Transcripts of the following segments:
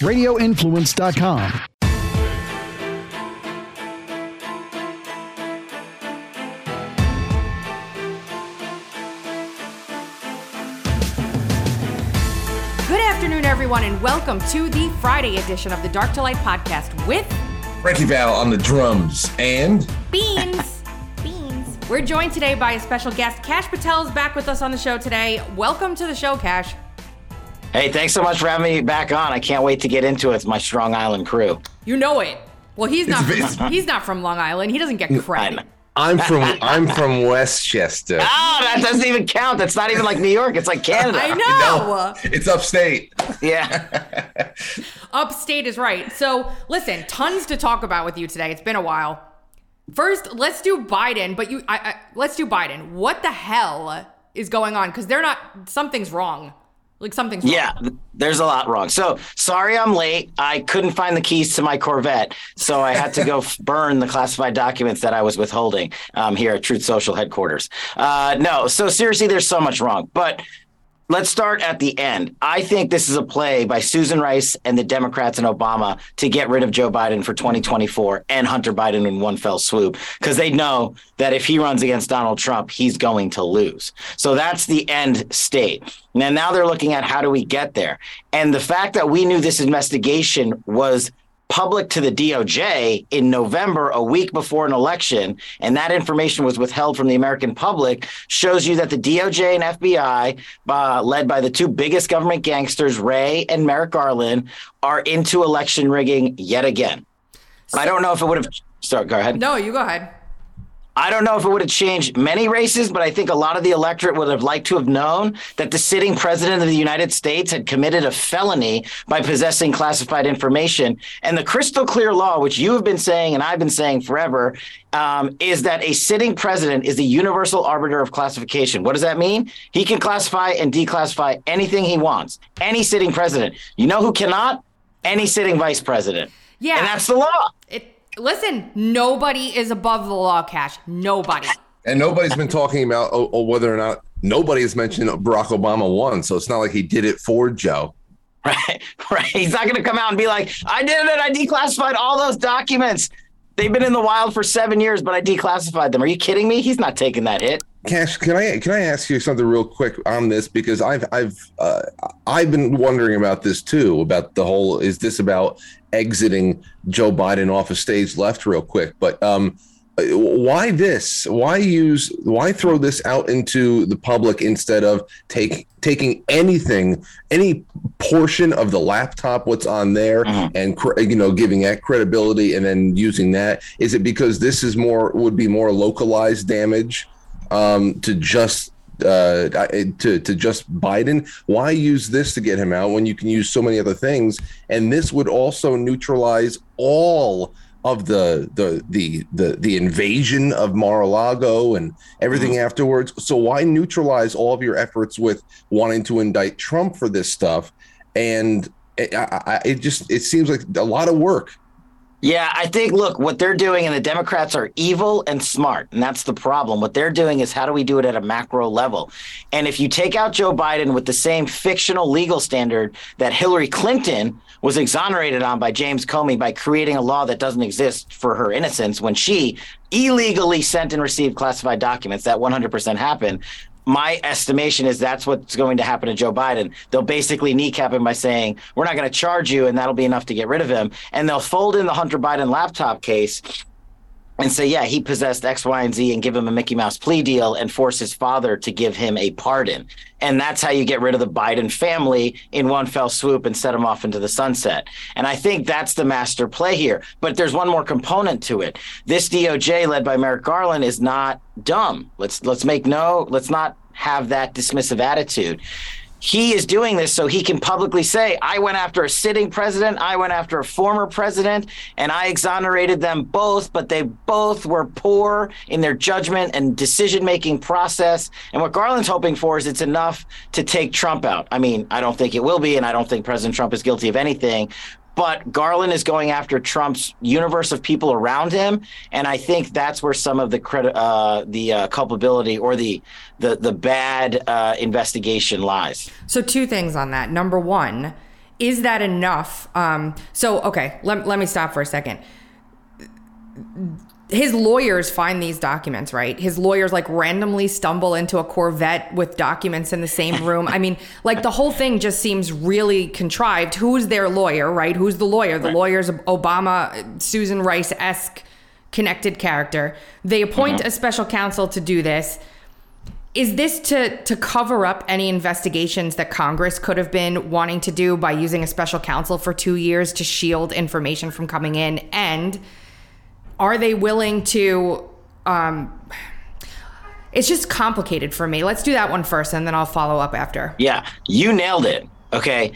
radioinfluence.com. Good afternoon, everyone, and welcome to the Friday edition of the Dark to Light podcast with Frankie Val on the drums and Beans. Beans. We're joined today by a special guest. Kash Patel is back with us on the show today. Welcome to the show, Kash. Hey, thanks so much for having me back on. I can't wait to get into it. It's my Strong Island crew. You know it. Well, he's not. From, he's not from Long Island. He doesn't get I credit. I'm from I'm from Westchester. Oh, that doesn't even count. That's not even like New York. It's like Canada. I know. it's upstate. Yeah. Upstate is right. So, listen, tons to talk about with you today. It's been a while. First, let's do Biden, but you, I, I, let's do Biden. What the hell is going on? Because they're not. Something's wrong. Like something's wrong. Yeah, there's a lot wrong. So sorry I'm late. I couldn't find the keys to my Corvette, so I had to go burn the classified documents that I was withholding um, here at Truth Social headquarters. Uh, no, so seriously, there's so much wrong. But let's start at the end. I think this is a play by Susan Rice and the Democrats and Obama to get rid of Joe Biden for 2024 and Hunter Biden in one fell swoop because they know that if he runs against Donald Trump, he's going to lose. So that's the end state. Now, now they're looking at how do we get there? And the fact that we knew this investigation was public to the DOJ in November, a week before an election, and that information was withheld from the American public, shows you that the DOJ and FBI, uh, led by the two biggest government gangsters, Wray and Merrick Garland, are into election rigging yet again. I don't know if it would have. Sorry, go ahead. No, you go ahead. I don't know if it would have changed many races, but I think a lot of the electorate would have liked to have known that the sitting president of the United States had committed a felony by possessing classified information. And the crystal clear law, which you have been saying and I've been saying forever, um, is that a sitting president is the universal arbiter of classification. What does that mean? He can classify and declassify anything he wants. Any sitting president. You know who cannot? Any sitting vice president. Yeah. And that's the law. It. Listen, nobody is above the law, Kash. Nobody. And nobody's been talking about oh, oh, whether or not nobody has mentioned Barack Obama won. So it's not like he did it for Joe. Right, right. He's not going to come out and be like, I did it. I declassified all those documents. They've been in the wild for seven years, but I declassified them. Are you kidding me? He's not taking that hit. Kash, can I can I ask you something real quick on this because I've I've uh, I've been wondering about this too about the whole is this about exiting Joe Biden off a stage left real quick but um why this why use why throw this out into the public instead of take taking anything any portion of the laptop what's on there Mhm. and you know giving that credibility and then using that is it because this is more would be more localized damage um, to just uh, to to just Biden. Why use this to get him out when you can use so many other things? And this would also neutralize all of the the the the, the invasion of Mar-a-Lago and everything afterwards. So why neutralize all of your efforts with wanting to indict Trump for this stuff? And it, I, I, it just it seems like a lot of work. Yeah, I think, look, what they're doing, and the Democrats are evil and smart. And that's the problem. What they're doing is how do we do it at a macro level? And if you take out Joe Biden with the same fictional legal standard that Hillary Clinton was exonerated on by James Comey by creating a law that doesn't exist for her innocence when she illegally sent and received classified documents, that 100% happened my estimation is that's what's going to happen to Joe Biden. They'll basically kneecap him by saying, we're not going to charge you, and that'll be enough to get rid of him. And they'll fold in the Hunter Biden laptop case and say, yeah, he possessed X, Y, and Z and give him a Mickey Mouse plea deal and force his father to give him a pardon. And that's how you get rid of the Biden family in one fell swoop and set them off into the sunset. And I think that's the master play here. But there's one more component to it. This DOJ led by Merrick Garland is not dumb. Let's let's make no, let's not have that dismissive attitude he is doing this so he can publicly say, I went after a sitting president, I went after a former president, and I exonerated them both, but they both were poor in their judgment and decision making process. And what Garland's hoping for is it's enough to take Trump out. I mean, I don't think it will be, and I don't think President Trump is guilty of anything. But Garland is going after Trump's universe of people around him, and I think that's where some of the credit, uh, the uh, culpability or the the the bad uh, investigation lies. So, two things on that. Number one, is that enough? Um, so, okay, let, let me stop for a second. His lawyers find these documents, right? His lawyers like randomly stumble into a Corvette with documents in the same room. I mean, like the whole thing just seems really contrived. Who's their lawyer, right? Who's the lawyer? The lawyer's Obama, Susan Rice esque connected character. They appoint uh-huh. a special counsel to do this is this to to cover up any investigations that Congress could have been wanting to do by using a special counsel for 2 years to shield information from coming in and are they willing to um it's just complicated for me. Let's do that one first and then I'll follow up after. Yeah, you nailed it. Okay.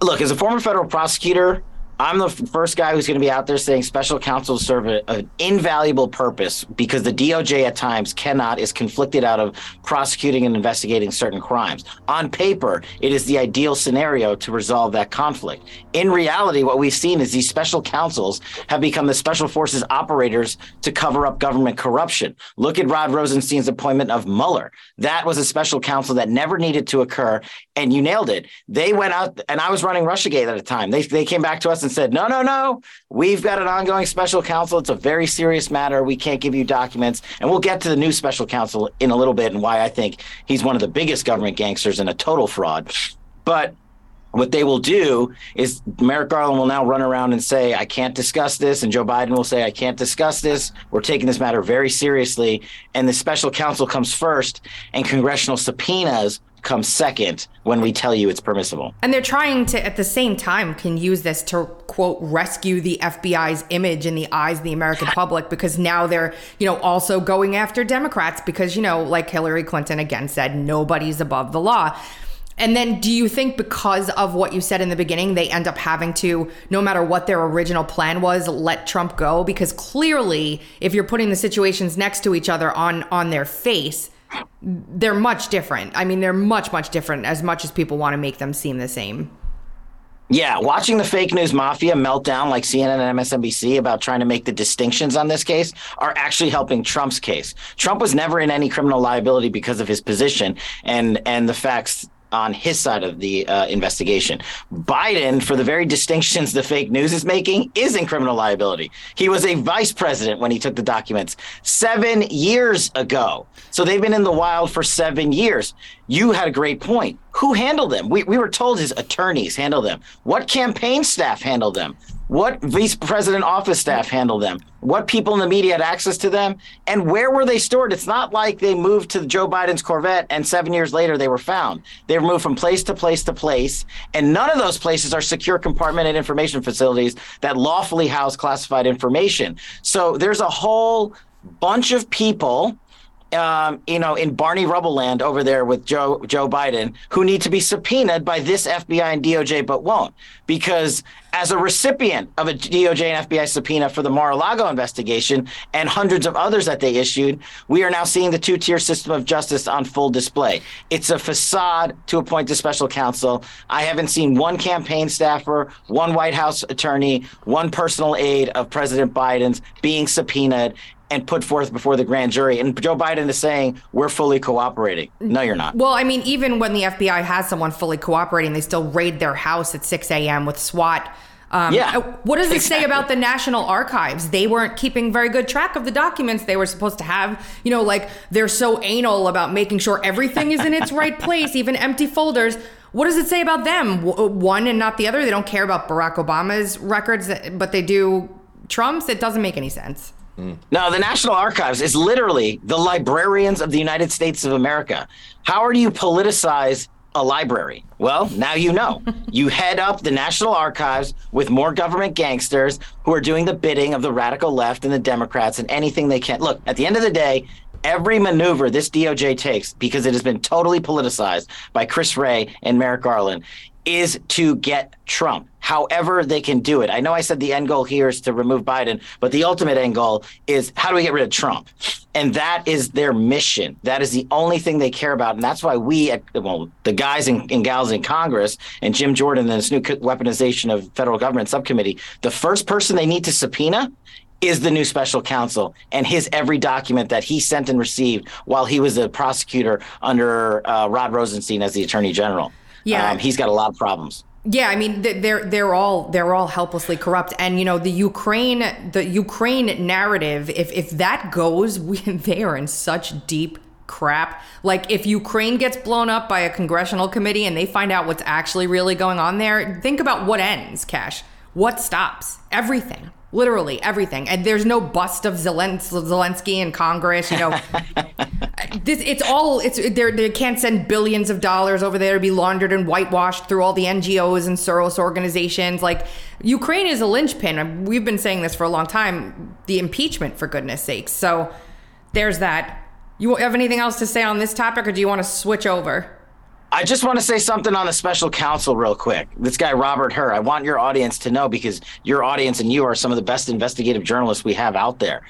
Look, as a former federal prosecutor, I'm the first guy who's going to be out there saying special counsels serve an invaluable purpose because the DOJ at times cannot, is conflicted out of prosecuting and investigating certain crimes. On paper, it is the ideal scenario to resolve that conflict. In reality, what we've seen is these special counsels have become the special forces operators to cover up government corruption. Look at Rod Rosenstein's appointment of Mueller. That was a special counsel that never needed to occur. And you nailed it. They went out, and I was running Russiagate at the time. They, they came back to us said, no, no, no, we've got an ongoing special counsel. It's a very serious matter. We can't give you documents. And we'll get to the new special counsel in a little bit and why I think he's one of the biggest government gangsters and a total fraud. But what they will do is Merrick Garland will now run around and say, I can't discuss this. And Joe Biden will say, I can't discuss this. We're taking this matter very seriously. And the special counsel comes first, and congressional subpoenas come second when we tell you it's permissible. And they're trying to, at the same time, can use this to quote rescue the FBI's image in the eyes of the American public because now they're, you know, also going after Democrats because, you know, like Hillary Clinton again said, nobody's above the law. And then do you think because of what you said in the beginning, they end up having to, no matter what their original plan was, let Trump go? Because clearly, if you're putting the situations next to each other on on their face, they're much different. I mean, they're much, much different as much as people want to make them seem the same. Yeah, watching the fake news mafia meltdown like CNN and MSNBC about trying to make the distinctions on this case are actually helping Trump's case. Trump was never in any criminal liability because of his position and and the facts on his side of the uh, investigation. Biden, for the very distinctions the fake news is making, is in criminal liability. He was a vice president when he took the documents seven years ago. So they've been in the wild for seven years. You had a great point. Who handled them? We, we were told his attorneys handled them. What campaign staff handled them? What vice president office staff handled them? What people in the media had access to them? And where were they stored? It's not like they moved to Joe Biden's Corvette and seven years later they were found. They were moved from place to place to place. And none of those places are secure compartmented information facilities that lawfully house classified information. So there's a whole bunch of people um, you know, in Barney Rubble land over there with Joe Joe Biden, who need to be subpoenaed by this FBI and DOJ, but won't, because as a recipient of a DOJ and FBI subpoena for the Mar-a-Lago investigation and hundreds of others that they issued, we are now seeing the two-tier system of justice on full display. It's a facade to appoint a special counsel. I haven't seen one campaign staffer, one White House attorney, one personal aide of President Biden's being subpoenaed and put forth before the grand jury. And Joe Biden is saying, we're fully cooperating. No, you're not. Well, I mean, even when the FBI has someone fully cooperating, they still raid their house at 6 a.m. with SWAT. Um, Yeah, uh, What does it exactly. say about the National Archives? They weren't keeping very good track of the documents they were supposed to have. You know, like they're so anal about making sure everything is in its right place, even empty folders. What does it say about them? W- uh, One and not the other. They don't care about Barack Obama's records, but they do Trump's. It doesn't make any sense. No, the National Archives is literally the librarians of the United States of America. How do you politicize a library? Well, now you know. you head up the National Archives with more government gangsters who are doing the bidding of the radical left and the Democrats and anything they can. Look, at the end of the day, every maneuver this DOJ takes, because it has been totally politicized by Chris Wray and Merrick Garland, is to get Trump. However, they can do it. I know I said the end goal here is to remove Biden, but the ultimate end goal is how do we get rid of Trump? And that is their mission. That is the only thing they care about. And that's why we, well, the guys and, and gals in Congress and Jim Jordan and this new weaponization of federal government subcommittee, the first person they need to subpoena is the new special counsel and his every document that he sent and received while he was a prosecutor under uh, Rod Rosenstein as the attorney general. Yeah. Um, he's got a lot of problems. Yeah, I mean they're they're all they're all helplessly corrupt, and you know the Ukraine the Ukraine narrative. If if that goes, we, they are in such deep crap. Like if Ukraine gets blown up by a congressional committee and they find out what's actually really going on there, think about what ends. Kash, what stops everything literally everything. And there's no bust of Zelens- zelensky in congress you know. This it's all it's they they can't send billions of dollars over there to be laundered and whitewashed through all the ngos and soros organizations. Like ukraine is a linchpin. We've been saying this for a long time the impeachment for goodness sakes. So there's that. You have anything else to say on this topic or do you want to switch over I just want to say something on the special counsel real quick. This guy, Robert Hur, I want your audience to know because your audience and you are some of the best investigative journalists we have out there.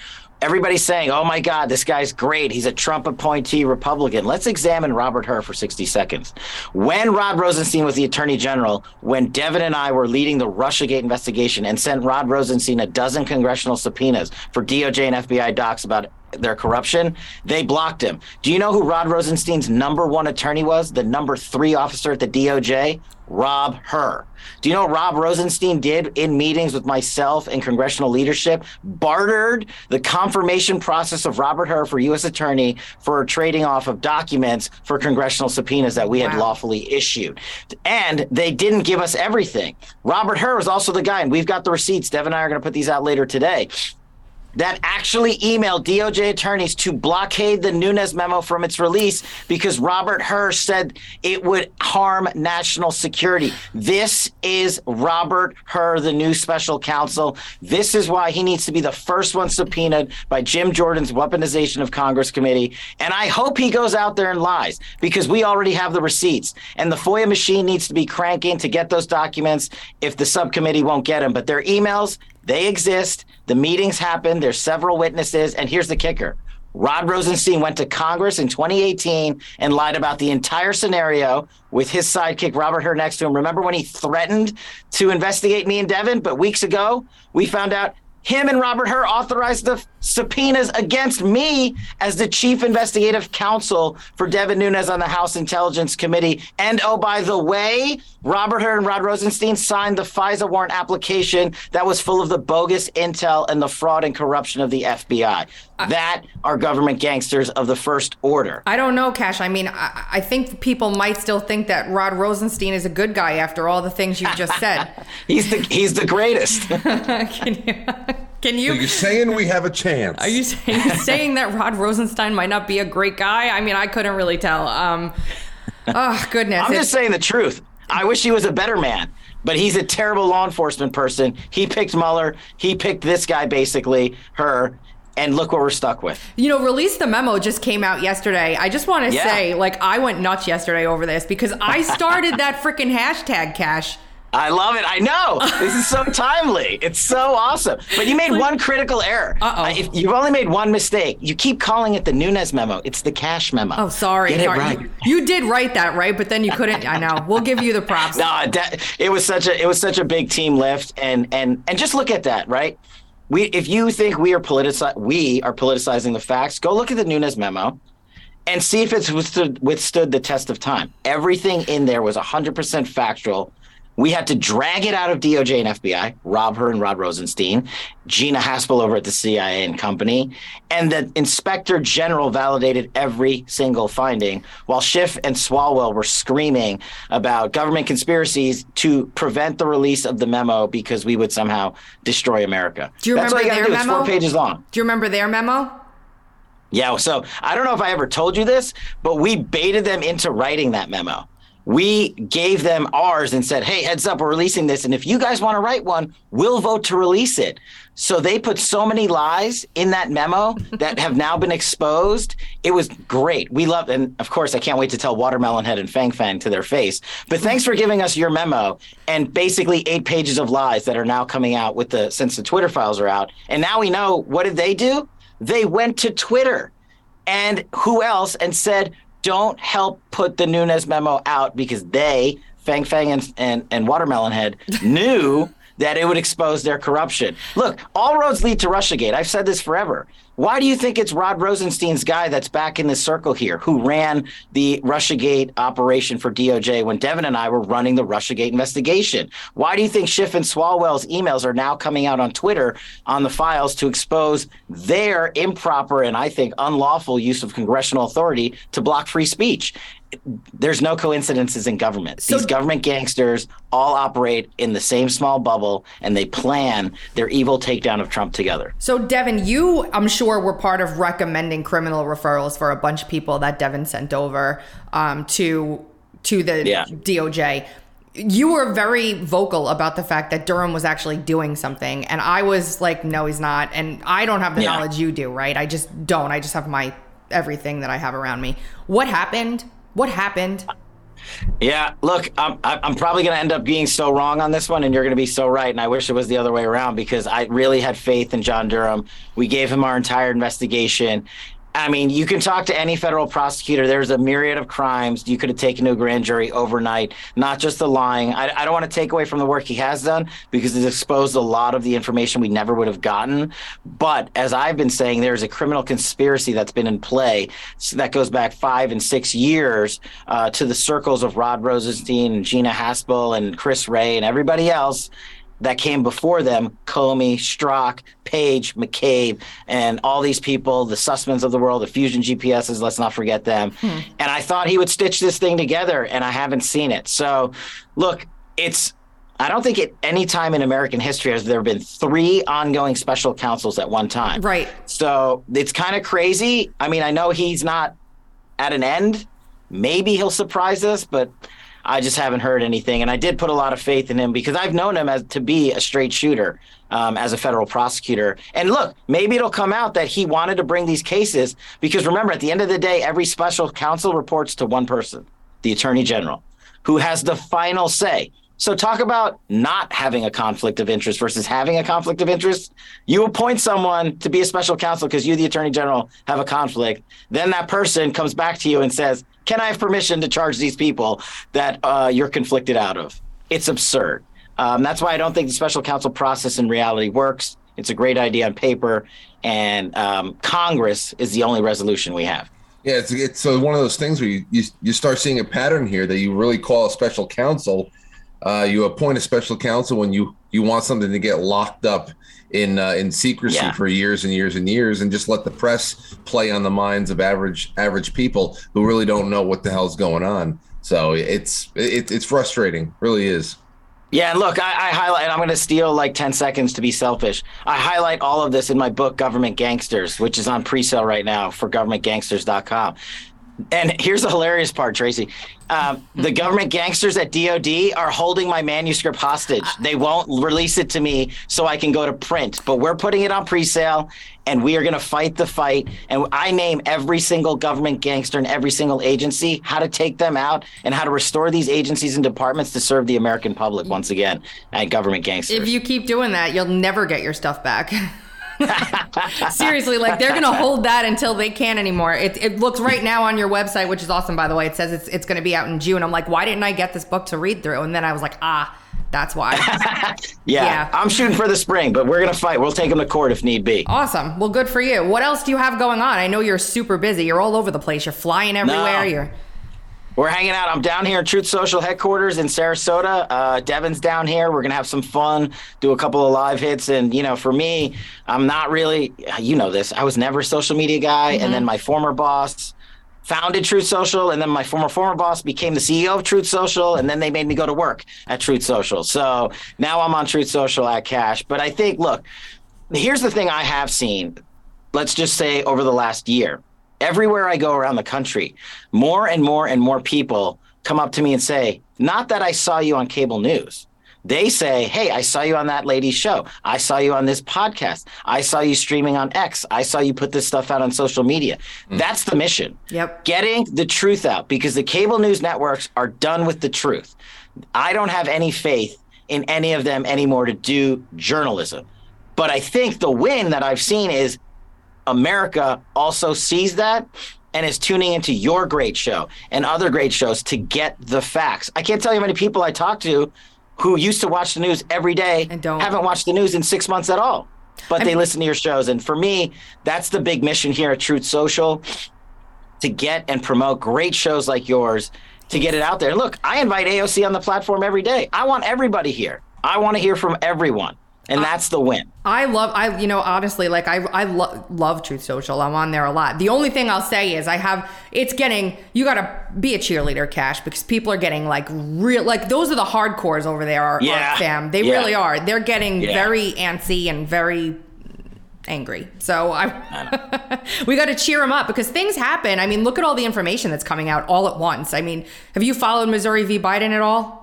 Everybody's saying, oh my God, this guy's great. He's a Trump appointee Republican. Let's examine Robert Hur for 60 seconds. When Rod Rosenstein was the attorney general, when Devin and I were leading the Russiagate investigation and sent Rod Rosenstein a dozen congressional subpoenas for DOJ and FBI docs about their corruption, they blocked him. Do you know who Rod Rosenstein's number one attorney was? The number three officer at the DOJ? Rob Hur. Do you know what Rob Rosenstein did in meetings with myself and congressional leadership? Bartered the confirmation process of Robert Hur for U.S. attorney for trading off of documents for congressional subpoenas that we had Wow. lawfully issued. And they didn't give us everything. Robert Hur was also the guy, and we've got the receipts. Dev and I are going to put these out later today that actually emailed DOJ attorneys to blockade the Nunes memo from its release because Robert Hur said it would harm national security. This is Robert Hur, the new special counsel. This is why he needs to be the first one subpoenaed by Jim Jordan's Weaponization of Congress Committee. And I hope he goes out there and lies because we already have the receipts. And the FOIA machine needs to be cranking to get those documents if the subcommittee won't get them. But their emails, they exist. The meetings happen. There's several witnesses. And here's the kicker Rod Rosenstein went to Congress in 2018 and lied about the entire scenario with his sidekick, Robert Hur, next to him. Remember when he threatened to investigate me and Devin? But weeks ago, we found out him and Robert Hur authorized the subpoenas against me as the chief investigative counsel for Devin Nunes on the House Intelligence Committee. And oh, by the way, Robert Hur and Rod Rosenstein signed the FISA warrant application that was full of the bogus intel and the fraud and corruption of the FBI. that are government gangsters of the first order. I don't know, Kash. I mean, I, I think people might still think that Rod Rosenstein is a good guy after all the things you've just said. He's the he's the greatest. can you? Can So you? you're saying we have a chance? Are you saying, saying that Rod Rosenstein might not be a great guy? I mean, I couldn't really tell. Um, oh goodness. I'm just saying the truth. I wish he was a better man, but he's a terrible law enforcement person. He picked Mueller. He picked this guy, basically, Hur. And look what we're stuck with. You know, release the memo just came out yesterday. I just want to Yeah. say, like, I went nuts yesterday over this because I started that freaking hashtag, Kash. I love it. I know. This is so timely. It's so awesome. But you made one critical error. Uh-oh. Uh, If you've only made one mistake, you keep calling it the Nunes memo. It's the Kash memo. Oh, sorry. Get it sorry. right. You, you did write that, right? But then you couldn't. I know. We'll give you the props. No, that, it was such a it was such a big team lift, and and and just look at that, right? We if you think we are politici- we are politicizing the facts, go look at the Nunes memo, and see if it's withstood, withstood the test of time. Everything in there was 100% factual. We had to drag it out of DOJ and FBI, Rob Hur and Rod Rosenstein, Gina Haspel over at the CIA and company, and the inspector general validated every single finding, while Schiff and Swalwell were screaming about government conspiracies to prevent the release of the memo because we would somehow destroy America. Do you That's remember their do. It's memo? four pages long. Do you remember their memo? Yeah, so I don't know if I ever told you this, but we baited them into writing that memo. We gave them ours and said, hey, heads up, we're releasing this. And if you guys want to write one, we'll vote to release it. So they put so many lies in that memo that have now been exposed. It was great. We loved, and of course, I can't wait to tell Watermelon Head and Fang Fang to their face. But thanks for giving us your memo and basically eight pages of lies that are now coming out with the since the Twitter files are out. And now we know what did they do? They went to Twitter and who else and said, don't help put the Nunes memo out because they, Fang Fang and, and, and Watermelon Head, knew that it would expose their corruption. Look, all roads lead to Russiagate. I've said this forever. Why do you think it's Rod Rosenstein's guy that's back in the circle here who ran the Russiagate operation for DOJ when Devin and I were running the Russiagate investigation? Why do you think Schiff and Swalwell's emails are now coming out on Twitter on the files to expose their improper and I think unlawful use of congressional authority to block free speech? There's no coincidences in government. So- These government gangsters all operate in the same small bubble and they plan their evil takedown of Trump together. So, Devin, you, I'm sure, were part of recommending criminal referrals for a bunch of people that Devin sent over um, to to the Yeah. DOJ. You were very vocal about the fact that Durham was actually doing something, and I was like, "No, he's not." And I don't have the Yeah. knowledge you do, right? I just don't. I just have my everything that I have around me. What happened? What happened? Yeah, look, I'm, I'm probably going to end up being so wrong on this one, and you're going to be so right. And I wish it was the other way around because I really had faith in John Durham. We gave him our entire investigation. I mean, you can talk to any federal prosecutor. There's a myriad of crimes you could have taken to a grand jury overnight, not just the lying. I, I don't want to take away from the work he has done because it's exposed a lot of the information we never would have gotten. But as I've been saying, there's a criminal conspiracy that's been in play that goes back five and six years uh, to the circles of Rod Rosenstein and Gina Haspel and Chris Wray and everybody else that came before them Comey, Strzok, Page, McCabe, and all these people, the Sussmans of the world, the Fusion GPSs, let's not forget them. Hmm. And I thought he would stitch this thing together, and I haven't seen it. So, look, it's. I don't think at any time in American history has there been three ongoing special counsels at one time. Right. So it's kind of crazy. I mean, I know he's not at an end. Maybe he'll surprise us, but I just haven't heard anything. And I did put a lot of faith in him because I've known him as to be a straight shooter um, as a federal prosecutor. And look, maybe it'll come out that he wanted to bring these cases because remember, at the end of the day, every special counsel reports to one person, the attorney general, who has the final say. So talk about not having a conflict of interest versus having a conflict of interest. You appoint someone to be a special counsel because you, the attorney general, have a conflict. Then that person comes back to you and says, "Can I have permission to charge these people that uh, you're conflicted out of?" It's absurd. Um, that's why I don't think the special counsel process in reality works. It's a great idea on paper, and um, Congress is the only resolution we have. Yeah, it's it's so one of those things where you, you you start seeing a pattern here that you really call a special counsel. Uh, you appoint a special counsel when you you want something to get locked up in uh, in secrecy Yeah. for years and years and years, and just let the press play on the minds of average average people who really don't know what the hell's going on. So it's it, it's frustrating, really is. Yeah, and look, I, I highlight, and I'm going to steal like 10 seconds to be selfish. I highlight all of this in my book, Government Gangsters, which is on pre sale right now for governmentgangsters.com. And here's the hilarious part, Tracy. Um, the government gangsters at DOD are holding my manuscript hostage. They won't release it to me so I can go to print, but we're putting it on pre sale and we are going to fight the fight. And I name every single government gangster and every single agency, how to take them out, and how to restore these agencies and departments to serve the American public once again at government gangsters. If you keep doing that, you'll never get your stuff back. Seriously, like they're gonna hold that until they can't anymore. It, it looks right now on your website, which is awesome, by the way. It says it's it's gonna be out in June. I'm like, why didn't I get this book to read through? And then I was like, ah, that's why. yeah, yeah. I'm shooting for the spring, but we're to fight. We'll take them to court if need be. awesome. Well, good for you. What else do you have going on? I know you're super busy. You're all over the place. You're flying everywhere. You're We're hanging out. I'm down here at Truth Social headquarters in Sarasota. Uh, Devin's down here. We're gonna have some fun, do a couple of live hits, and you know, for me, I'm not really, you know, this. I was never a social media guy, and then my former boss founded Truth Social, and then my former former boss became the CEO of Truth Social, and then they made me go to work at Truth Social. So now I'm on Truth Social at Kash. But I think, look, here's the thing I have seen. Let's just say over the last year, everywhere I go around the country, more and more and more people come up to me and say, Not that I saw you on cable news. They say, Hey, I saw you on that lady's show. I saw you on this podcast. I saw you streaming on X. I saw you put this stuff out on social media. Mm. That's the mission. Yep. Getting the truth out because the cable news networks are done with the truth. I don't have any faith in any of them anymore to do journalism. But I think the win that I've seen is America also sees that and is tuning into your great show and other great shows to get the facts. I can't tell you how many people I talk to who used to watch the news every day And don't. haven't watched the news in six months at all. But they listen to your shows. And for me, that's the big mission here at Truth Social to get and promote great shows like yours to get it out there. Look, I invite AOC on the platform every day. I want everybody here. I want to hear from everyone. And that's the win. I love I you know honestly like I I lo- love Truth Social. I'm on there a lot. The only thing I'll say is I have it's getting you got to be a cheerleader Kash because people are getting like real like those are the hardcores over there are, Yeah. fam. They Yeah. really are. They're getting Yeah. very antsy and very angry. So I we got to cheer them up because things happen. I mean, look at all the information that's coming out all at once. I mean, have you followed Missouri v Biden at all?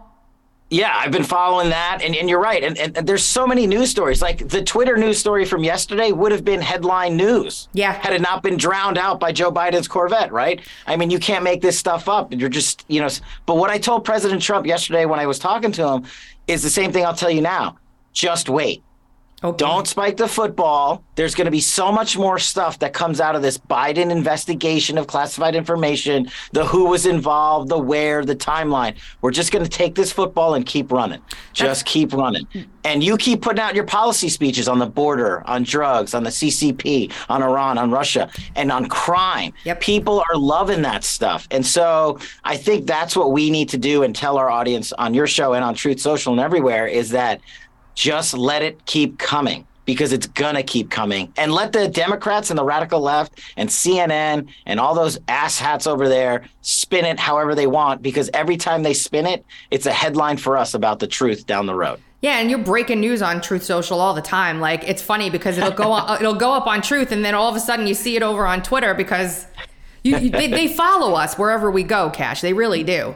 Yeah, I've been following that, and, and you're right. And, and, and there's so many news stories. Like the Twitter news story from yesterday would have been headline news. Yeah. Had it not been drowned out by Joe Biden's Corvette, right? I mean, you can't make this stuff up. You're just, you know. But what I told President Trump yesterday when I was talking to him is the same thing I'll tell you now. Just wait. Okay. Don't spike the football. There's going to be so much more stuff that comes out of this Biden investigation of classified information, the who was involved, the where, the timeline. We're just going to take this football and keep running. Just keep running. And you keep putting out your policy speeches on the border, on drugs, on the CCP, on Iran, on Russia, and on crime. Yep. People are loving that stuff. And so I think that's what we need to do and tell our audience on your show and on Truth Social and everywhere is that just let it keep coming because it's gonna keep coming and let the democrats and the radical left and cnn and all those asshats over there spin it however they want because every time they spin it it's a headline for us about the truth down the road Yeah, and you're breaking news on Truth Social all the time. Like it's funny because it'll go on, it'll go up on Truth, and then all of a sudden you see it over on Twitter because you, you they, they follow us wherever we go. Kash, they really do.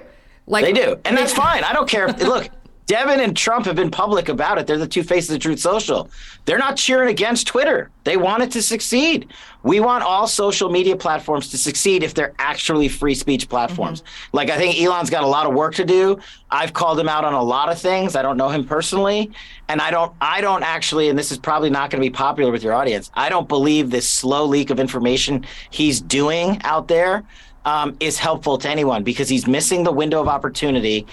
Like they do and that's fine i don't care if, look devin and trump have been public about it. They're the two faces of truth social. They're not cheering against twitter. They want it to succeed. We want all social media platforms to succeed if they're actually free speech platforms. Like i think elon's got a lot of work to do. I've called him out on a lot of things. I don't know him personally. And i don't i don't actually and this is probably not going to be popular with your audience i don't believe this slow leak of information he's doing out there um, is helpful to anyone because he's missing the window of opportunity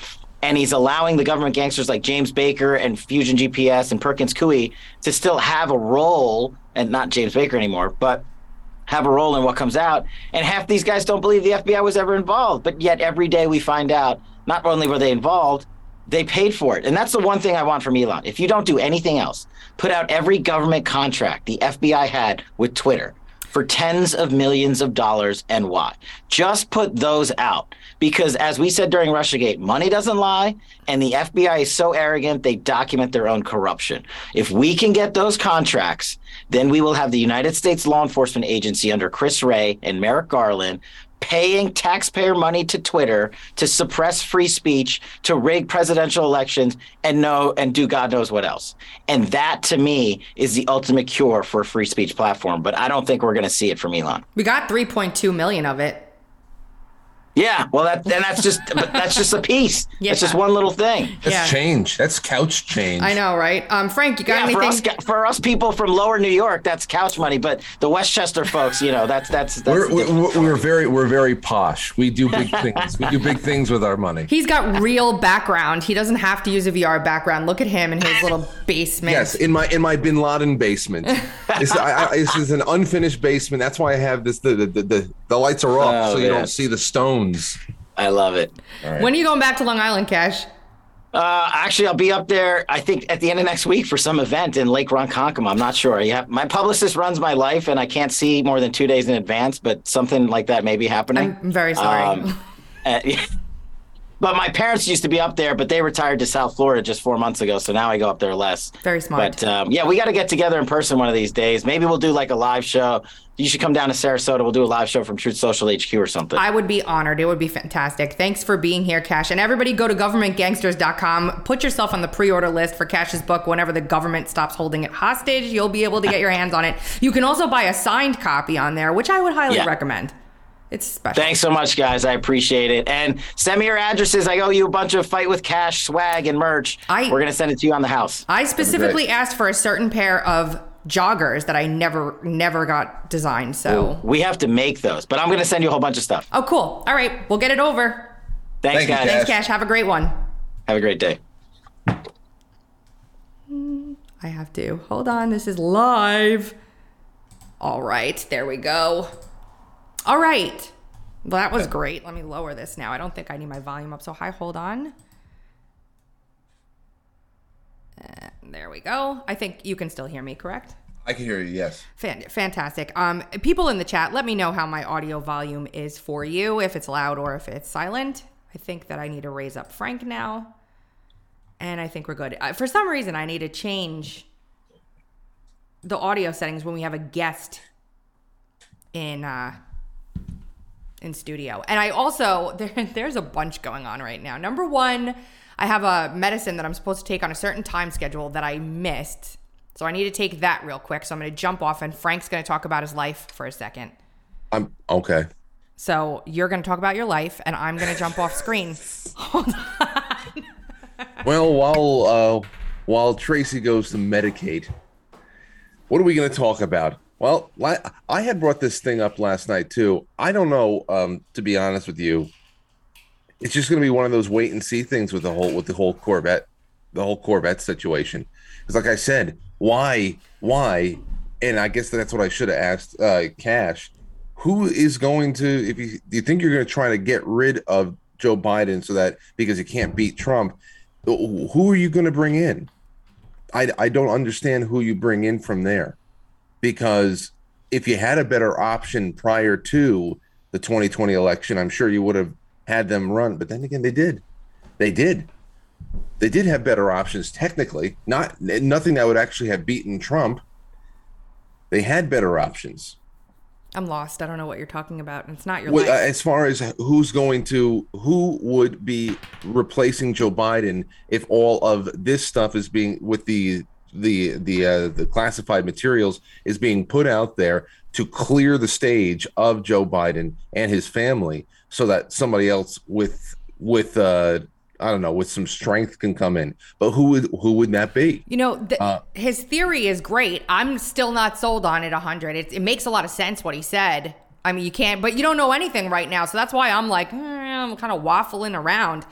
and he's allowing the government gangsters like James Baker and Fusion GPS and Perkins Coie to still have a role, and not James Baker anymore, but have a role in what comes out. And half these guys don't believe the FBI was ever involved, but yet every day we find out not only were they involved, they paid for it. And that's the one thing I want from Elon. If you don't do anything else, put out every government contract the FBI had with Twitter for tens of millions of dollars and why. Just put those out because, as we said during Russiagate, money doesn't lie, and the FBI is so arrogant they document their own corruption. If we can get those contracts, then we will have the United States Law Enforcement Agency under Chris Wray and Merrick Garland paying taxpayer money to Twitter to suppress free speech, to rig presidential elections, and know and do God knows what else. And that to me is the ultimate cure for a free speech platform. But I don't think we're going to see it from Elon. we got 3.2 million of it. Yeah, well, that and that's just but that's just a piece. Yeah. It's just one little thing. That's Yeah. change. That's couch change. I know, right? Um, Frank, you got Yeah, for us, anything? for us people from Lower New York, that's couch money. But the Westchester folks, you know, that's that's that's. We're, we're, we're very we're very posh. We do big things. We do big things with our money. He's got real background. He doesn't have to use a VR background. Look at him in his little basement. Yes, in my in my Bin Laden basement. This, I, I, this is an unfinished basement. That's why I have this. The the the, the lights are off, Oh, so you man. don't see the stones. I love it. When are you going back to Long Island, Kash? Uh, actually, I'll be up there. I think at the end of next week for some event in Lake Ronkonkoma. I'm not sure. Yeah, my publicist runs my life, and I can't see more than two days in advance. But something like that may be happening. I'm very sorry. Um, uh, but my parents used to be up there, but they retired to South Florida just four months ago. So now I go up there less. Very smart. But um, yeah, we got to get together in person one of these days. Maybe we'll do like a live show. You should come down to Sarasota. We'll do a live show from Truth Social HQ or something. I would be honored. It would be fantastic. Thanks for being here, Kash. And everybody go to governmentgangsters.com. Put yourself on the pre order list for Kash's book. Whenever the government stops holding it hostage, you'll be able to get your hands on it. You can also buy a signed copy on there, which I would highly Yeah. recommend. It's special. Thanks so much, guys. I appreciate it. And send me your addresses. I owe you a bunch of Fight with Kash swag and merch. I- We're going to send it to you on the house. I specifically asked for a certain pair of joggers that I never, never got designed. So, We have to make those, but I'm going to send you a whole bunch of stuff. oh, cool. All right. We'll get it over. Thanks, Thank you. Kash. Thanks, Kash. Have a great one. Have a great day. I have to. Hold on, this is live. All right, there we go. All right. Well, that was great. Let me lower this now. I don't think I need my volume up so high. Hold on. And there we go. I think you can still hear me, correct? I can hear you. Yes. Fan- fantastic. Um, people in the chat, let me know how my audio volume is for you, if it's loud or if it's silent. I think that I need to raise up Frank now, and I think we're good. Uh, for some reason, I need to change the audio settings when we have a guest in uh, in studio. And I also there, there's a bunch going on right now. Number one, I have a medicine that I'm supposed to take on a certain time schedule that I missed. So I need to take that real quick. So I'm going to jump off, and Frank's going to talk about his life for a second. I'm okay. So you're going to talk about your life, and I'm going to jump off screen. Hold on. Well, while uh, while Tracy goes to medicate, what are we going to talk about? Well, I had brought this thing up last night too. I don't know, um, to be honest with you. It's just going to be one of those wait and see things with the whole with the whole Corvette, the whole Corvette situation. Because, like I said, why, why, and I guess that's what I should have asked uh, Kash. Who is going to, if you do you think you're going to try to get rid of Joe Biden so that because he can't beat Trump, who are you going to bring in? I, I don't understand who you bring in from there because if you had a better option prior to the 2020 election, I'm sure you would have had them run. But then again, they did. They did. They did have better options technically, not nothing that would actually have beaten Trump. They had better options. I'm lost. I don't know what you're talking about. and It's not your Well, life. as far as who's going to who would be replacing Joe Biden if all of this stuff is being with the the the uh, the classified materials is being put out there to clear the stage of Joe Biden and his family so that somebody else with with uh I don't know with some strength can come in but who would who would that be You know, Uh, his theory is great. I'm still not sold on it 100. It, it makes a lot of sense what he said. I mean, you can't, but you don't know anything right now. So that's why I'm like, eh, I'm kind of waffling around.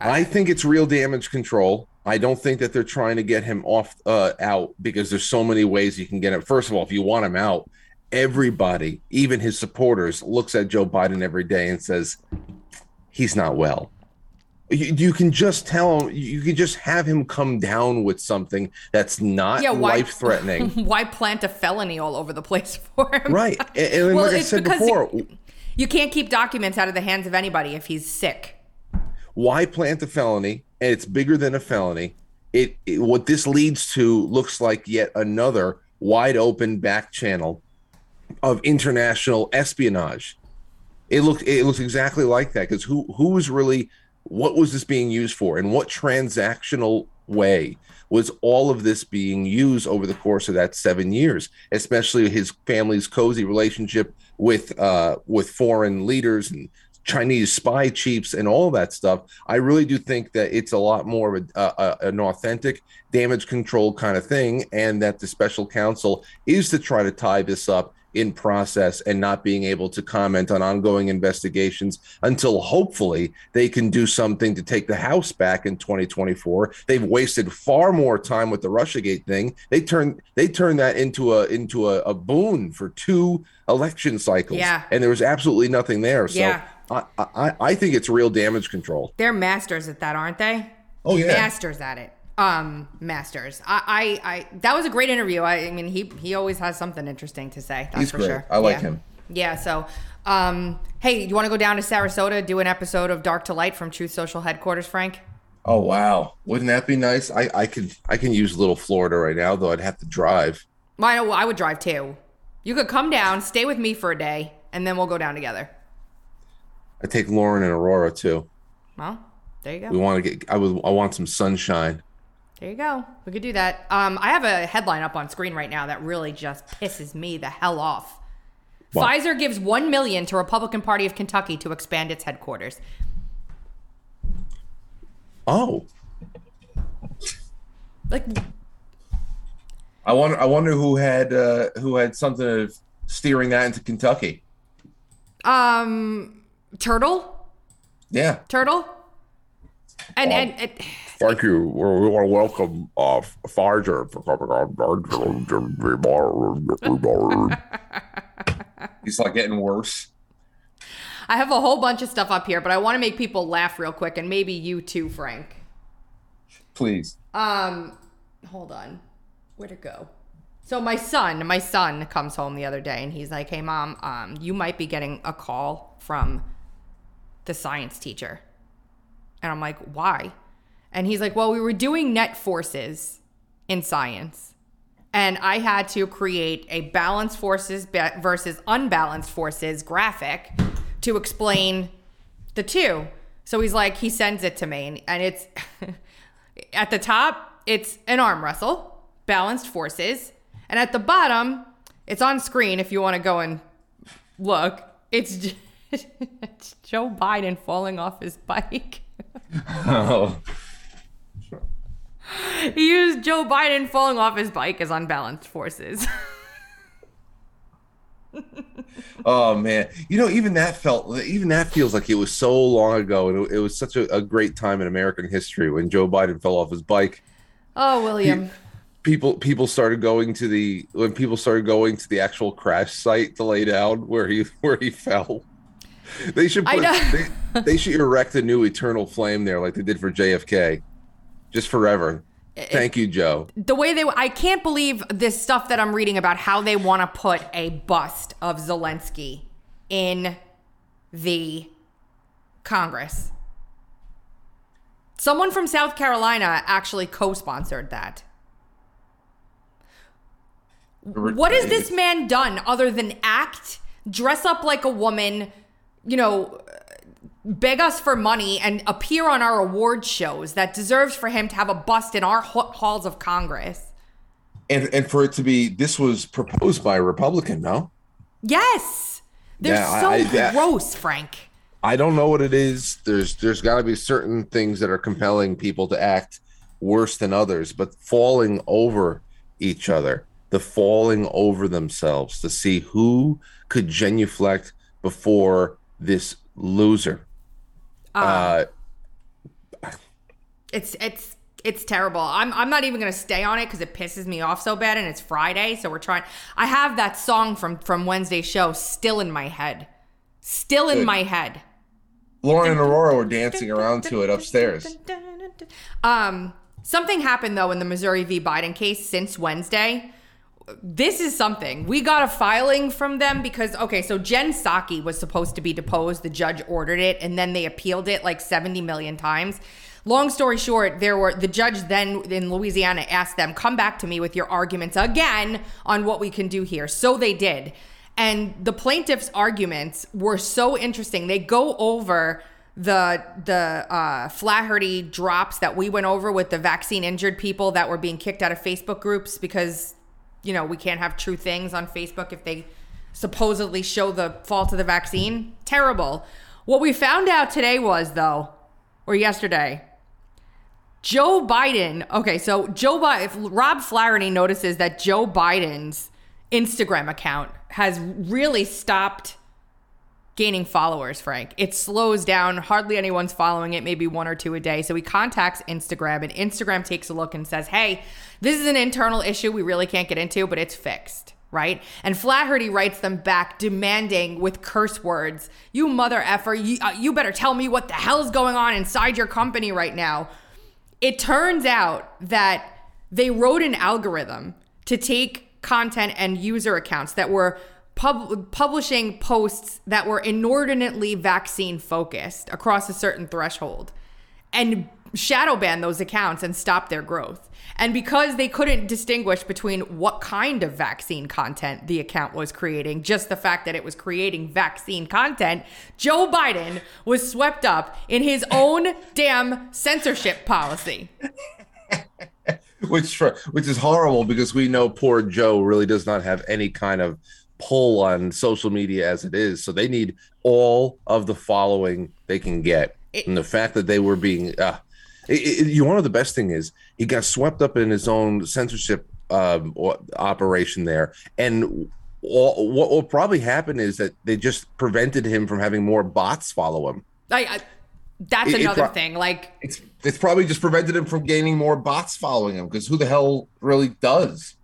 I think it's real damage control. I don't think that they're trying to get him off uh, out because there's so many ways you can get him. First of all, if you want him out, everybody, even his supporters, looks at Joe Biden every day and says he's not well. You, you can just tell him. You can just have him come down with something that's not Yeah, life threatening. why plant a felony all over the place for him? right. And, and Well, like I said before, You can't keep documents out of the hands of anybody if he's sick. why plant a felony and it's bigger than a felony it, it- what this leads to looks like yet another wide open back channel of international espionage. It looked it looks exactly like that because who who was really what was this being used for? And what transactional way was all of this being used over the course of that seven years? Especially his family's cozy relationship with uh with foreign leaders and chinese spy chiefs and all that stuff. I really do think that it's a lot more of a, a, an authentic damage control kind of thing and that the special counsel is to try to tie this up in process and not being able to comment on ongoing investigations until hopefully they can do something to take the House back in 2024. They've wasted far more time with the Russiagate thing. They turned they turned that into a into a, a boon for two election cycles. Yeah. And there was absolutely nothing there. So Yeah. I, I, I think it's real damage control. They're masters at that, aren't they? Oh yeah. Masters at it. Um, masters. I, I, I that was a great interview. I, I mean, he he always has something interesting to say. That's He's for great. sure. I like Yeah. him. Yeah. So, um, hey, you want to go down to Sarasota do an episode of Dark to Light from Truth Social headquarters, Frank? Oh wow. Wouldn't that be nice? I, I could I can use little Florida right now, though I'd have to drive. Well, I, know, I would drive too. You could come down, stay with me for a day, and then we'll go down together. I take Lauren and Aurora too. Well, there you go We want to get I would I want some sunshine. There you go. We could do that. Um, I have a headline up on screen right now that really just pisses me the hell off. What? Pfizer gives one million to Republican Party of Kentucky to expand its headquarters. Oh, Like, I wonder. I wonder who had uh, who had something of steering that into Kentucky. um, turtle, Yeah. turtle. And and it, Thank you. We we want to welcome uh, Pfizer for coming on. He's like getting worse. I have a whole bunch of stuff up here, but I want to make people laugh real quick, and maybe you too, Frank. Please. Um, hold on. Where'd it go? So my son, my son comes home the other day and he's like, "Hey mom, um, you might be getting a call from the science teacher." And I'm like, "Why?" And he's like, "Well, we were doing net forces in science, and I had to create a balanced forces versus unbalanced forces graphic to explain the two." So he's like, he sends it to me, and, it's at the top, it's an arm wrestle, balanced forces. And at the bottom, it's on screen if you want to go and look. It's, it's Joe Biden falling off his bike. Oh, he used Joe Biden falling off his bike as unbalanced forces. oh man. You know, even that felt, even that feels like it was so long ago, and it, it was such a, a great time in American history when Joe Biden fell off his bike. oh, William. People, people started going to the when people started going to the actual crash site to lay down where he where he fell. They should put, they, they should erect a new eternal flame there, like they did for JFK, just forever. Thank you, Joe. the way they I can't believe this stuff that I'm reading about how they want to put a bust of Zelensky in the Congress. Someone from South Carolina actually co-sponsored that. What has this man done other than act, dress up like a woman, you know, beg us for money and appear on our award shows that deserves for him to have a bust in our halls of Congress? And and for it to be this was proposed by a Republican, no? Yes. They're Yeah, so I- yeah. gross, Frank. I don't know what it is. There's there's got to be certain things that are compelling people to act worse than others, but falling over each other, the falling over themselves to see who could genuflect before this loser. Uh, It's it's it's terrible. I'm I'm not even gonna stay on it because it pisses me off so bad, and it's Friday, so we're trying. I have that song from from Wednesday's show still in my head, still in Good. my head. Lauren and Aurora were dancing around to it upstairs. Um, something happened though in the Missouri v. Biden case since Wednesday. This is something. We got a filing from them because okay, so Jen Psaki was supposed to be deposed. The judge ordered it, and then they appealed it like 70 million times. Long story short, there were the judge then in Louisiana asked them, "Come back to me with your arguments again on what we can do here." So they did. And the plaintiff's arguments were so interesting. They go over the the uh, Flaherty drops that we went over with the vaccine injured people that were being kicked out of Facebook groups because you know we can't have true things on Facebook if they supposedly show the fault of the vaccine. Terrible. What we found out today was though, or yesterday, Joe Biden. Okay, so Joe Biden. Rob Flaherty notices that Joe Biden's Instagram account has really stopped gaining followers, Frank. It slows down. Hardly anyone's following it, maybe one or two a day. So he contacts Instagram, and Instagram takes a look and says, Hey, this is an internal issue we really can't get into, but it's fixed. Right? And Flaherty writes them back demanding with curse words, You mother effer, you, uh, you better tell me what the hell's going on inside your company right now. It turns out that they wrote an algorithm to take content and user accounts that were pub- publishing posts that were inordinately vaccine focused across a certain threshold and shadow ban those accounts and stop their growth. And because they couldn't distinguish between what kind of vaccine content the account was creating, just the fact that it was creating vaccine content, Joe Biden was swept up in his own damn censorship policy. which which is horrible because we know poor Joe really does not have any kind of pull on social media as it is. So they need all of the following they can get, and the fact that they were being. Uh, it, it, you know, the best thing is he got swept up in his own censorship um, operation there, and all, what will probably happen is that they just prevented him from having more bots follow him. I, I That's it another pro- thing. Like, It's it's probably just prevented him from gaining more bots following him because who the hell really does?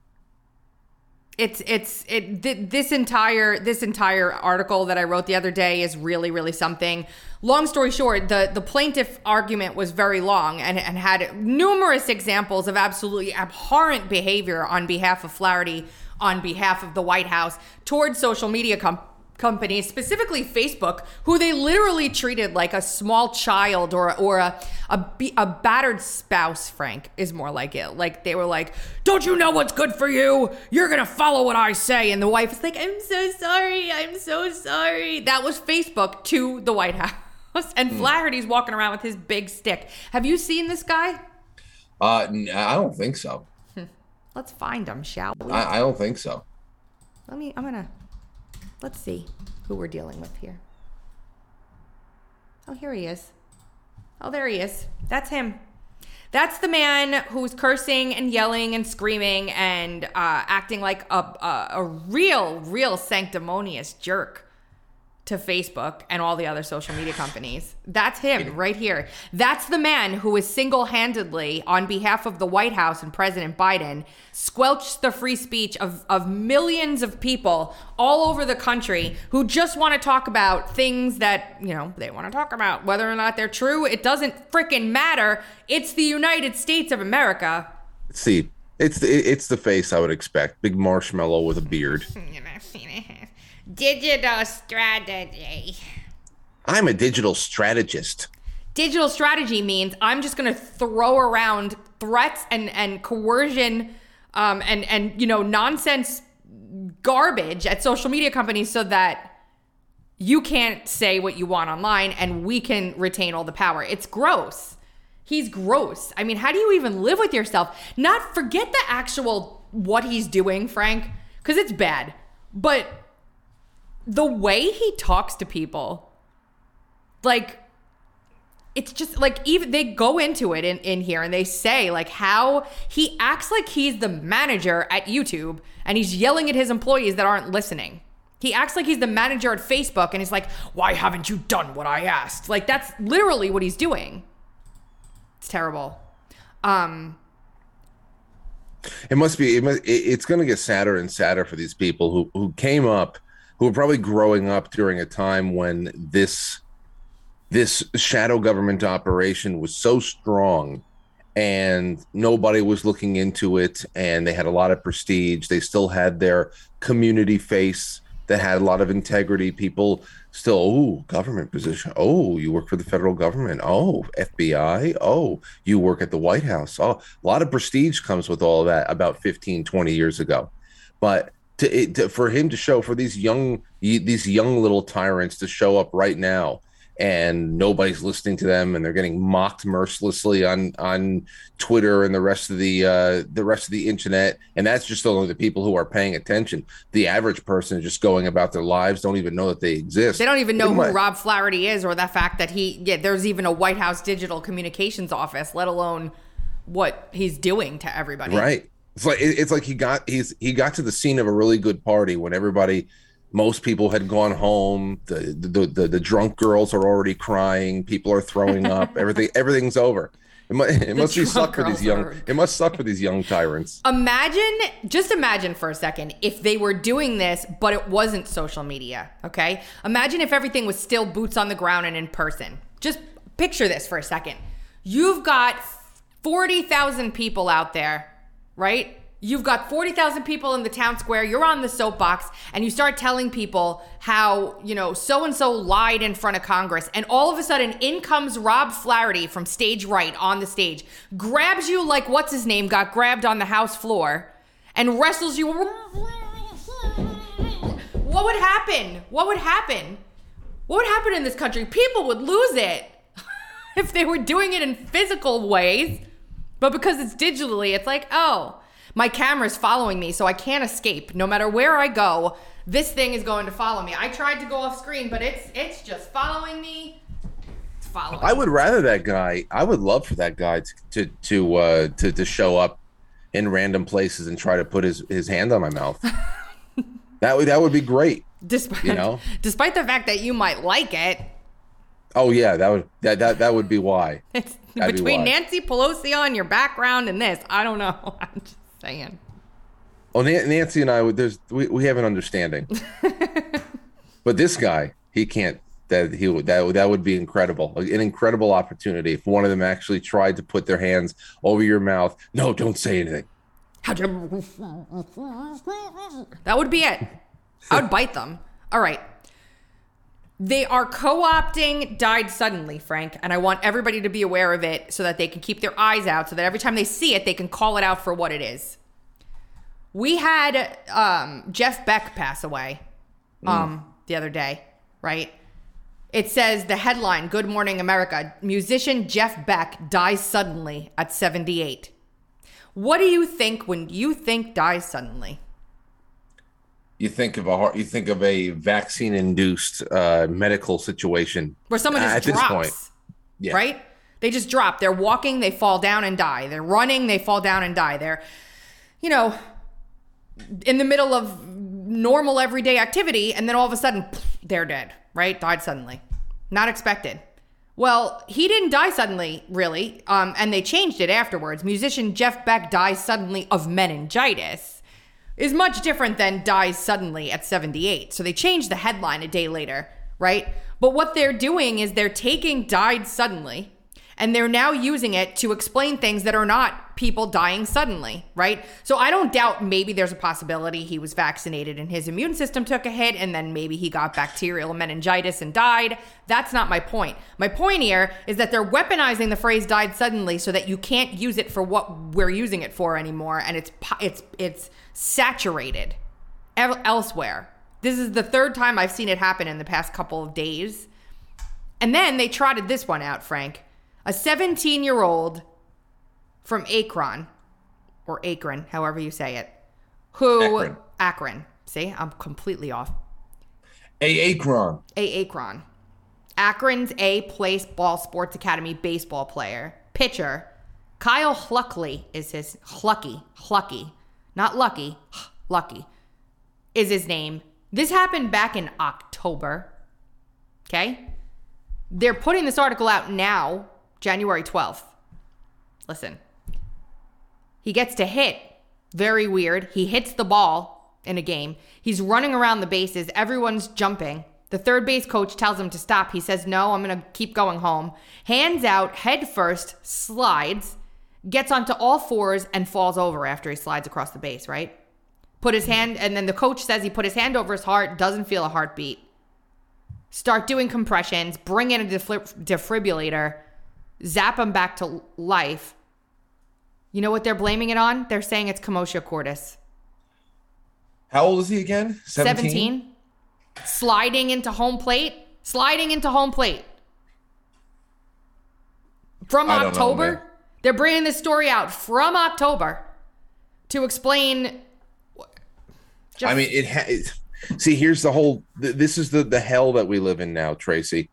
it's it's it th- this entire this entire article that I wrote the other day is really really something. Long story short, the the plaintiff argument was very long and and had numerous examples of absolutely abhorrent behavior on behalf of Flaherty, on behalf of the White House towards social media com- companies, specifically Facebook, who they literally treated like a small child or or a a, a battered spouse. Frank is more like it. Like they were like, "Don't you know what's good for you? You're gonna follow what I say." And the wife is like, "I'm so sorry. I'm so sorry." That was Facebook to the White House. And Flaherty's walking around with his big stick. Have you seen this guy? Uh, I don't think so. Let's find him, shall we? I, I don't think so. Let me, I'm gonna, let's see who we're dealing with here. Oh, here he is. Oh, there he is. That's him. That's the man who's cursing and yelling and screaming and uh, acting like a, a, a real, real sanctimonious jerk to Facebook and all the other social media companies. That's him right here. That's the man who is single handedly, on behalf of the White House and President Biden, squelched the free speech of, of millions of people all over the country who just want to talk about things that, you know, they want to talk about. Whether or not they're true, it doesn't freaking matter. It's the United States of America. See, it's the it's the face I would expect. Big marshmallow with a beard. Digital strategy. I'm a digital strategist. digital strategy means I'm just going to throw around threats and and coercion um, and and you know nonsense garbage at social media companies so that you can't say what you want online and we can retain all the power. It's gross. He's gross. I mean, how do you even live with yourself? Not forget the actual what he's doing, Frank, because it's bad. But the way he talks to people, like it's just like even they go into it in, in here and they say like how he acts like he's the manager at YouTube and he's yelling at his employees that aren't listening. He acts like he's the manager at Facebook and he's like, "Why haven't you done what I asked?" Like that's literally what he's doing. It's terrible. Um It must be. It must, it, it's going to get sadder and sadder for these people who who came up, who were probably growing up during a time when this this shadow government operation was so strong, and nobody was looking into it, and they had a lot of prestige. They still had their community face that had a lot of integrity. People still, oh, government position. Oh, you work for the federal government. Oh, FBI. Oh, you work at the White House. Oh, a lot of prestige comes with all of that about 15, 20 years ago. But to, to for him to show for these young these young little tyrants to show up right now and nobody's listening to them and they're getting mocked mercilessly on on Twitter and the rest of the uh the rest of the internet and that's just only the people who are paying attention the average person is just going about their lives don't even know that they exist They don't even know who might- Rob Flaherty is or the fact that he, yeah, there's even a White House digital communications office, let alone what he's doing to everybody. Right. It's like it- it's like he got he's he got to the scene of a really good party when everybody most people had gone home the the the, the drunk girls are already crying people are throwing up everything everything's over it, mu- it must be suck for these young are- it must suck for these young tyrants Imagine, just imagine for a second if they were doing this, but it wasn't social media, okay? Imagine if everything was still boots on the ground and in person. Just picture this for a second. You've got 40,000 people out there, right? You've got 40,000 people in the town square. You're on the soapbox and you start telling people how, you know, so and so lied in front of Congress. And all of a sudden, in comes Rob Flaherty from stage right on the stage, grabs you like what's his name got grabbed on the House floor, and wrestles you. What would happen? What would happen? What would happen in this country? People would lose it if they were doing it in physical ways. But because it's digitally, it's like, oh, my camera's following me, so I can't escape. No matter where I go, this thing is going to follow me. I tried to go off screen, but it's it's just following me. It's following. i would rather that guy i would love for that guy to to to uh to, to show up in random places and try to put his his hand on my mouth that would that would be great despite you know? despite the fact that you might like it. Oh yeah, that would that that, that would be why. It's between. Nancy Pelosi on your background and this. I don't know. I'm just saying. Oh, Nan- Nancy and I, there's we, we have an understanding. but this guy, he can't. That he would that that would be incredible, an incredible opportunity if one of them actually tried to put their hands over your mouth. No, don't say anything. How'd you... That would be it. I would bite them. All right. They are co opting Died Suddenly, Frank, and I want everybody to be aware of it so that they can keep their eyes out so that every time they see it, they can call it out for what it is. We had um, Jeff Beck pass away um, the other day, right? It says the headline Good Morning America musician Jeff Beck dies suddenly at 78. What do you think when you think dies suddenly? You think of a heart. You think of A vaccine-induced uh, medical situation Where someone just at this drops, point. Yeah. right? They just drop. They're walking, they fall down and die. They're running, they fall down and die. They're, you know, in the middle of normal everyday activity, and then all of a sudden, pff, they're dead, right? Died suddenly. Not expected. Well, he didn't die suddenly, really, um, and they changed it afterwards. Musician Jeff Beck dies suddenly of meningitis is much different than dies suddenly at 78. So they changed the headline a day later, right? But what they're doing is they're taking died suddenly and they're now using it to explain things that are not people dying suddenly, right? So I don't doubt maybe there's a possibility he was vaccinated and his immune system took a hit and then maybe he got bacterial meningitis and died. That's not my point. My point here is that they're weaponizing the phrase died suddenly so that you can't use it for what we're using it for anymore and it's it's it's saturated el- elsewhere. This is the third time I've seen it happen in the past couple of days. And then they trotted this one out, Frank. A 17 year old from Akron, or Akron, however you say it, who. Akron. Akron. See, I'm completely off. a Akron. A Akron. Akron's A Place Ball Sports Academy baseball player, pitcher. Kyle Hluckley is his Hlucky, Hlucky, not Lucky, Lucky is his name. This happened back in October. Okay? They're putting this article out now, January 12th. Listen. He gets to hit. Very weird. He hits the ball in a game. He's running around the bases. Everyone's jumping. The third base coach tells him to stop. He says, No, I'm going to keep going home. Hands out, head first, slides, gets onto all fours, and falls over after he slides across the base, right? Put his mm-hmm. hand, and then the coach says he put his hand over his heart, doesn't feel a heartbeat. Start doing compressions, bring in a defib- defibrillator, zap him back to life. You know what they're blaming it on? They're saying it's commotio cordis. How old is he again? 17. Sliding into home plate. Sliding into home plate. From know, October. man. They're bringing this story out from October to explain. I mean, it. Ha- it see, here's the whole. Th- this is the the hell that we live in now, Tracy.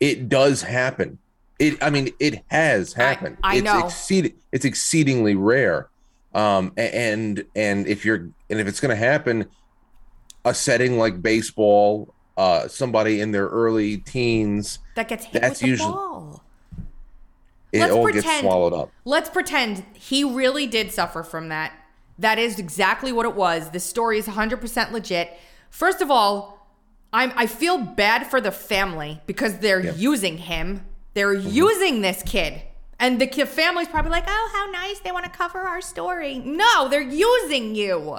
It does happen. It. I mean, it has happened. I it's know. Exceed, it's exceedingly rare. Um, and and if you're and if it's going to happen, a setting like baseball, uh, somebody in their early teens, that gets hit That's with the usually- ball. It Let's all pretend- gets swallowed up. Let's pretend he really did suffer from that. That is exactly what it was. This story is 100% legit. First of all, I'm I feel bad for the family because they're using him. They're Mm-hmm. using this kid. And the kid family's probably like, "Oh, how nice. They want to cover our story." No, they're using you.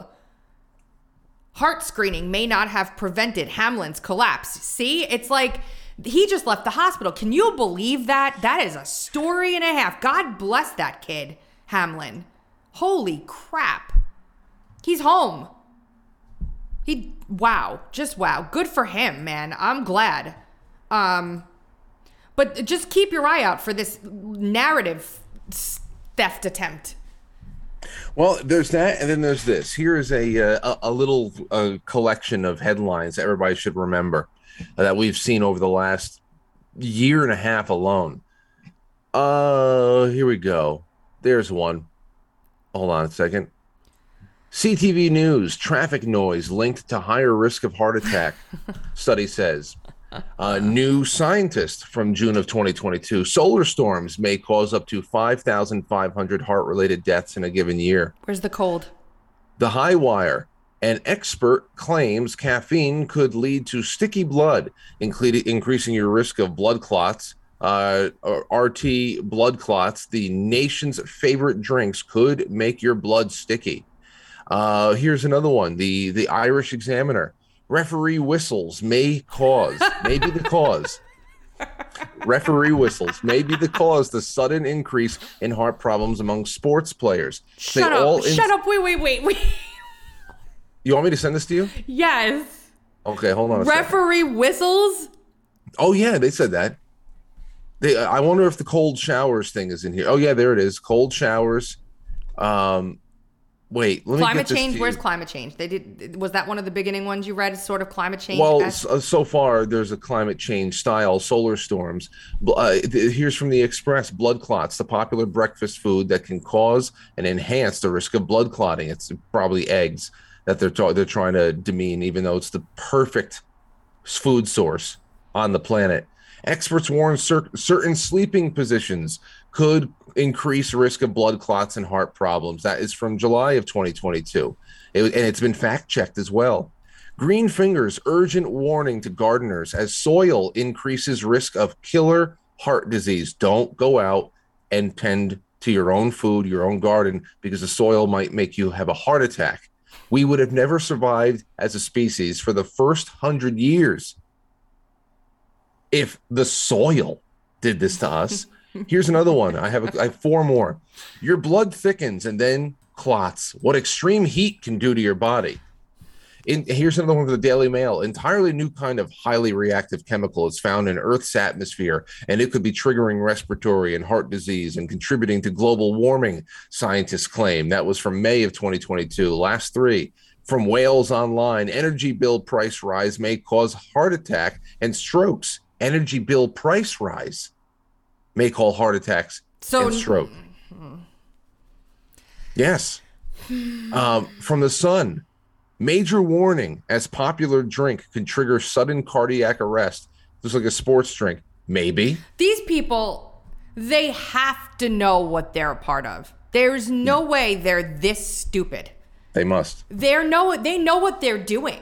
Heart screening may not have prevented Hamlin's collapse. See, it's like he just left the hospital. Can you believe that? That is a story and a half. God bless that kid, Hamlin. Holy crap. He's home. He wow, just wow. Good for him, man. I'm glad. Um but just keep your eye out for this narrative theft attempt. Well, there's that, and then there's this. Here is a uh, a, little uh, collection of headlines that everybody should remember that we've seen over the last year and a half alone. Uh, here we go. There's one. Hold on a second. CTV News: Traffic noise linked to higher risk of heart attack. Study says Uh, new scientist from June of 2022. Solar storms may cause up to 5,500 heart related deaths in a given year. Where's the cold? The High Wire. An expert claims caffeine could lead to sticky blood, including increasing your risk of blood clots. Uh, RT blood clots, the nation's favorite drinks, could make your blood sticky. Uh, here's another one: the the Irish Examiner. Referee whistles may cause, may be the cause. Referee whistles may be the cause the sudden increase in heart problems among sports players. They Shut up. all in- Shut up. Wait, wait, wait, wait. You want me to send this to you? yes. Okay, hold on. A second. Referee whistles. Oh yeah, they said that. They. I wonder if the cold showers thing is in here. Oh yeah, there it is. Cold showers. Um, wait. Let me Climate change. Where's climate change? They did. Was that one of the beginning ones you read? Sort of climate change. Well, so, so far there's a climate change style solar storms. Uh, here's from the Express: blood clots, the popular breakfast food that can cause and enhance the risk of blood clotting. It's probably eggs that they're they're trying to demean, even though it's the perfect food source on the planet. Experts warn cer- certain sleeping positions could increase risk of blood clots and heart problems. That is from July of 2022, It- and it's been fact checked as well. Green fingers urgent warning to gardeners as soil increases risk of killer heart disease. Don't go out and tend to your own food, your own garden, because the soil might make you have a heart attack. We would have never survived as a species for the first hundred years if the soil did this to us. Here's another one. I have, a, I have four more. Your blood thickens and then clots. What extreme heat can do to your body. In, here's another one from the Daily Mail. Entirely new kind of highly reactive chemical is found in Earth's atmosphere, and it could be triggering respiratory and heart disease and contributing to global warming, scientists claim. That was from May of 2022. Last three from Wales Online energy bill price rise may cause heart attack and strokes. Energy bill price rise may cause heart attacks So- and stroke. Yes. Um, from the Sun, major warning as popular drink can trigger sudden cardiac arrest. Just like a sports drink, maybe. these people, they have to know what they're a part of. There's no hmm. way they're this stupid. They must. They're know they know what they're doing.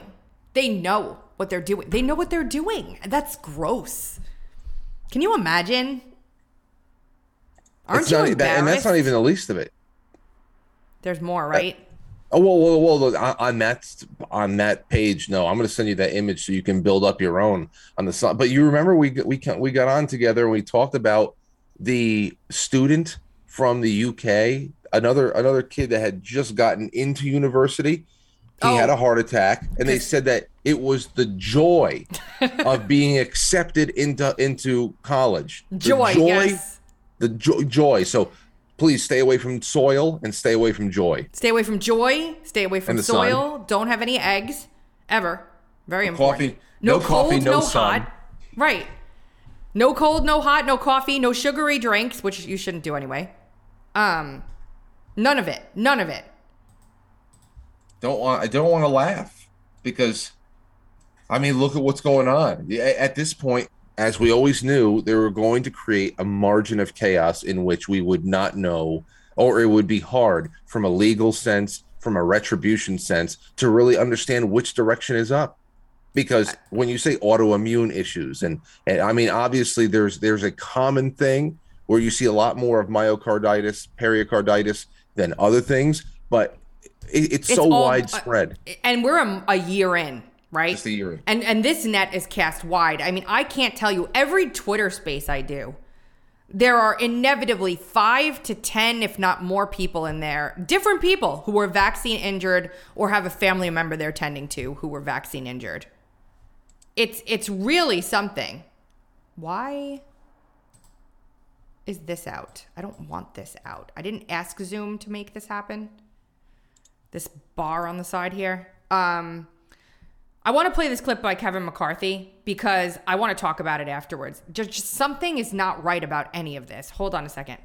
They know what they're doing. They know what they're doing. That's gross. Can you imagine? Aren't It's you not- embarrassed? that- and that's not even the least of it. There's more, uh, right? Oh well, well, well. on- On that on that page, no, I'm going to send you that image so you can build up your own on the side. But you remember we we we got on together and we talked about the student from the UK, another another kid that had just gotten into university. He Oh. had a heart attack, and they said that it was the joy of being accepted into into college. The Joy, yes. the jo- joy. So please stay away from soil and stay away from joy. Stay away from joy. Stay away from the sun. soil. Don't have any eggs ever. Very important. coffee- no coffee, no sun. hot. Right. No cold, no hot, no coffee, no sugary drinks, which you shouldn't do anyway. Um, none of it. None of it. don't want I don't want to laugh because I mean look at what's going on. At this point, As we always knew, they were going to create a margin of chaos in which we would not know, or it would be hard from a legal sense, from a retribution sense, to really understand which direction is up. Because when you say autoimmune issues, and, and I mean, obviously there's there's a common thing where you see a lot more of myocarditis, pericarditis than other things, but it, it's, It's so all- uh, widespread. And we're a, a year in, right? Just. And and this net is cast wide. I mean, I can't tell you every Twitter space I do. There are inevitably five to ten, if not more, people in there, different people who were vaccine injured or have a family member they're tending to who were vaccine injured. It's it's really something. Why is this out? I don't want this out. I didn't ask Zoom to make this happen this bar on the side here. Um, I want to play this clip by Kevin McCarthy because I want to talk about it afterwards. Just, just something is not right about any of this. Hold on a second.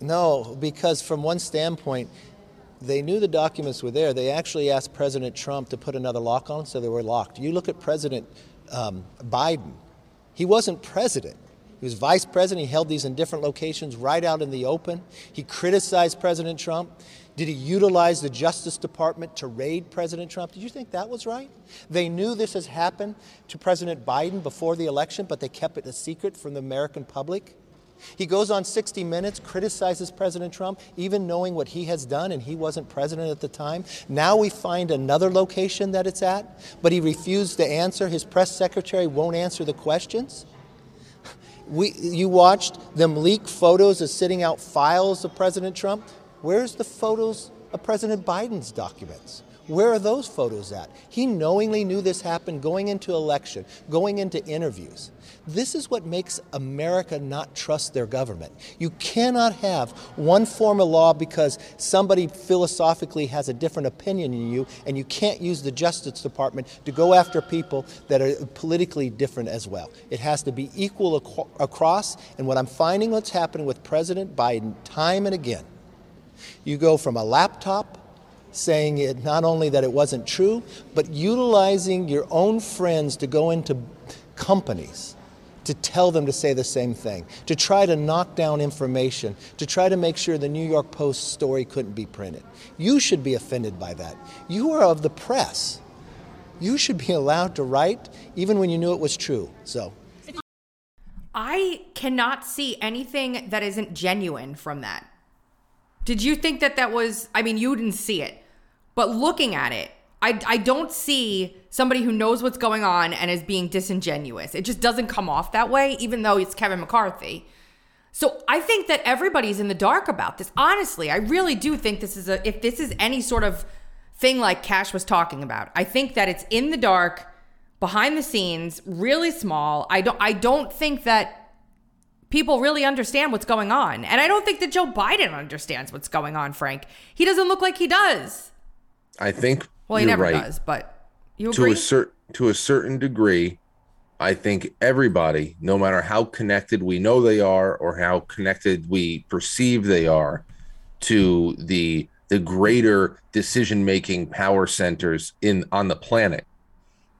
No, because from one standpoint, they knew the documents were there. They actually asked President Trump to put another lock on so they were locked. You look at President um, Biden, he wasn't president. He was vice president. He held these in different locations right out in the open. He criticized President Trump. Did he utilize the Justice Department to raid President Trump? Did you think that was right? They knew this has happened to President Biden before the election, but they kept it a secret from the American public. He goes on 60 Minutes, criticizes President Trump, even knowing what he has done, and he wasn't president at the time. Now we find another location that it's at, but he refused to answer. His press secretary won't answer the questions. We, you watched them leak photos of sitting out files of President Trump. Where's the photos of President Biden's documents? Where are those photos at? He knowingly knew this happened going into election, going into interviews. This is what makes America not trust their government. You cannot have one form of law because somebody philosophically has a different opinion than you, and you can't use the Justice Department to go after people that are politically different as well. It has to be equal ac- across, and what I'm finding what's happening with President Biden time and again. You go from a laptop saying it not only that it wasn't true, but utilizing your own friends to go into companies to tell them to say the same thing, to try to knock down information, to try to make sure the New York Post story couldn't be printed. You should be offended by that. You are of the press. You should be allowed to write even when you knew it was true. So, I cannot see anything that isn't genuine from that. Did you think that that was, I mean, you didn't see it, but looking at it, I, I don't see somebody who knows what's going on and is being disingenuous. It just doesn't come off that way, even though it's Kevin McCarthy. So I think that everybody's in the dark about this. Honestly, I really do think this is a, if this is any sort of thing like Kash was talking about, I think that it's in the dark, behind the scenes, really small. I don't, I don't think that people really understand what's going on. And I don't think that Joe Biden understands what's going on, Frank. He doesn't look like he does. I think Well, he you're never right. does, but you to a certain to a certain degree, I think everybody, no matter how connected we know they are or how connected we perceive they are to the the greater decision making power centers in on the planet,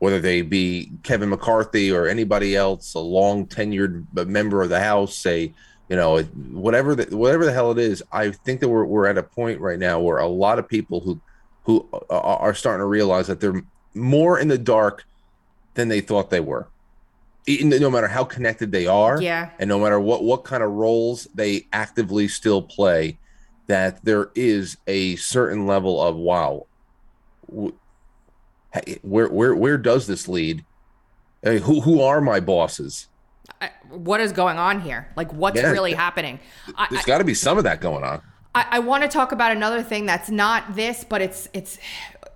whether they be Kevin McCarthy or anybody else, a long tenured member of the House, say, you know, whatever the, whatever the hell it is, I think that we're we're at a point right now where a lot of people who who uh, are are starting to realize that they're more in the dark than they thought they were. No matter how connected they are, Yeah. and no matter what what kind of roles they actively still play, that there is a certain level of wow, where where where does this lead? Hey, who who are my bosses? I- what is going on here? Like, what's Yeah. really happening? There's got to be some of that going on. I, I want to talk about another thing that's not this, but it's it's.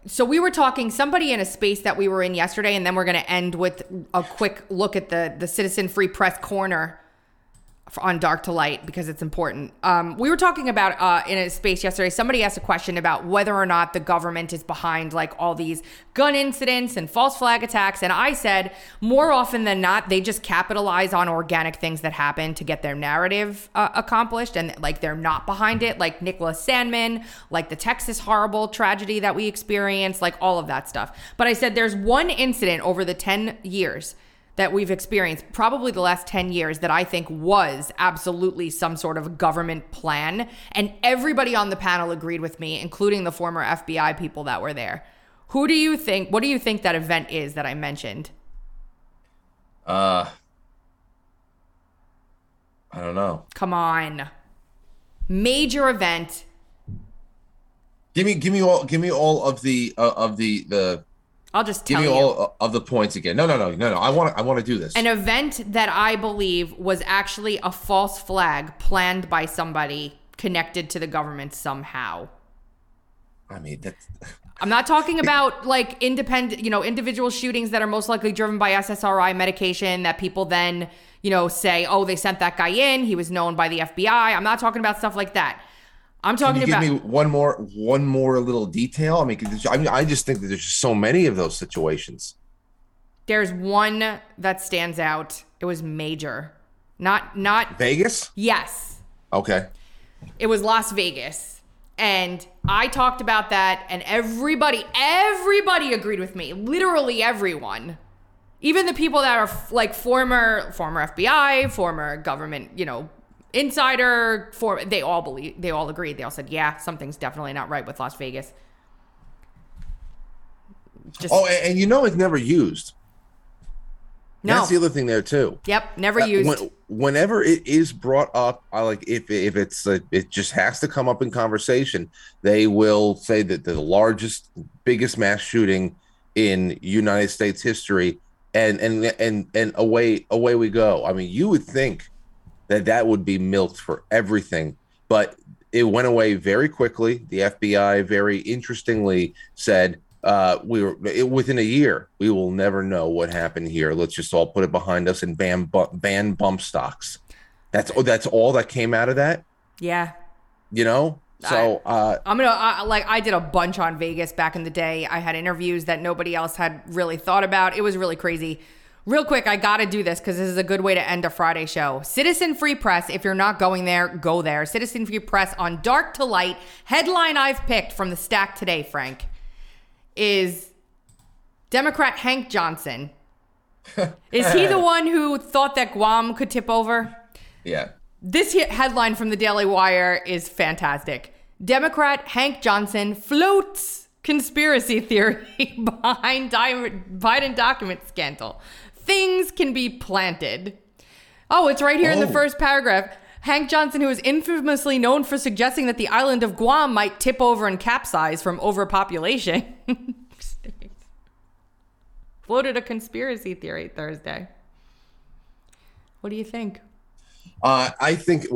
So we were talking somebody in a space that we were in yesterday, and then we're going to end with a quick look at the the Citizen Free Press corner on Dark to Light because it's important. Um, we were talking about uh, in a space yesterday. Somebody asked a question about whether or not the government is behind like all these gun incidents and false flag attacks, and I said more often than not they just capitalize on organic things that happen to get their narrative uh, accomplished, and like they're not behind it, like Nicholas Sandmann, like the Texas horrible tragedy that we experienced, like all of that stuff. But I said there's one incident over the ten years that we've experienced, probably the last 10 years, that I think was absolutely some sort of government plan. And everybody on the panel agreed with me, including the former FBI people that were there. Who do you think, what do you think that event is that I mentioned? Uh, I don't know. Come on. Major event. Give me, give me all, give me all of the uh, of the the. I'll just Give tell me you. all of the points again. No, no, no, no, no. I want, I want to do this. An event that I believe was actually a false flag planned by somebody connected to the government somehow. I mean, that's I'm not talking about like independent, you know, individual shootings that are most likely driven by SSRI medication that people then, you know, say, oh, they sent that guy in. He was known by the FBI. I'm not talking about stuff like that. I'm Can talking you give me one more, one more little detail? I mean, I mean, I just think that there's just so many of those situations. there's one that stands out. It was major. Not, not, Vegas. yes. Okay. It was Las Vegas. And I talked about that, and everybody, everybody agreed with me. Literally everyone. Even the people that are like former, former FBI, former government, you know, insider, for they all believe, they all agreed. They all said, yeah, something's definitely not right with Las Vegas. Just Oh, and, and you know it's never used. no. That's the other thing there too. Yep, never Uh, used. when- whenever it is brought up, I like if if it's uh, it just has to come up in conversation. They will say that the largest, biggest mass shooting in United States history, and and and and away away we go. I mean, you would think that that would be milked for everything, but it went away very quickly. The FBI very interestingly said. Uh, we were it, within a year. We will never know what happened here. Let's just all put it behind us and ban bu- ban bump stocks. That's that's all that came out of that. yeah. You know. So uh, I'm gonna I, like I did a bunch on Vegas back in the day. I had interviews that nobody else had really thought about. It was really crazy. Real quick, I gotta do this because this is a good way to end a Friday show. Citizen Free Press. If you're not going there, go there. Citizen Free Press on Dark to Light. Headline I've picked from the stack today, Frank, is Democrat Hank Johnson. is he the one who thought that Guam could tip over? Yeah. This headline from the Daily Wire is fantastic. Democrat Hank Johnson floats conspiracy theory behind Biden document scandal. Things can be planted. Oh, it's right here in the Oh. first paragraph. Hank Johnson, who is infamously known for suggesting that the island of Guam might tip over and capsize from overpopulation, floated a conspiracy theory Thursday. What do you think? Uh, I think.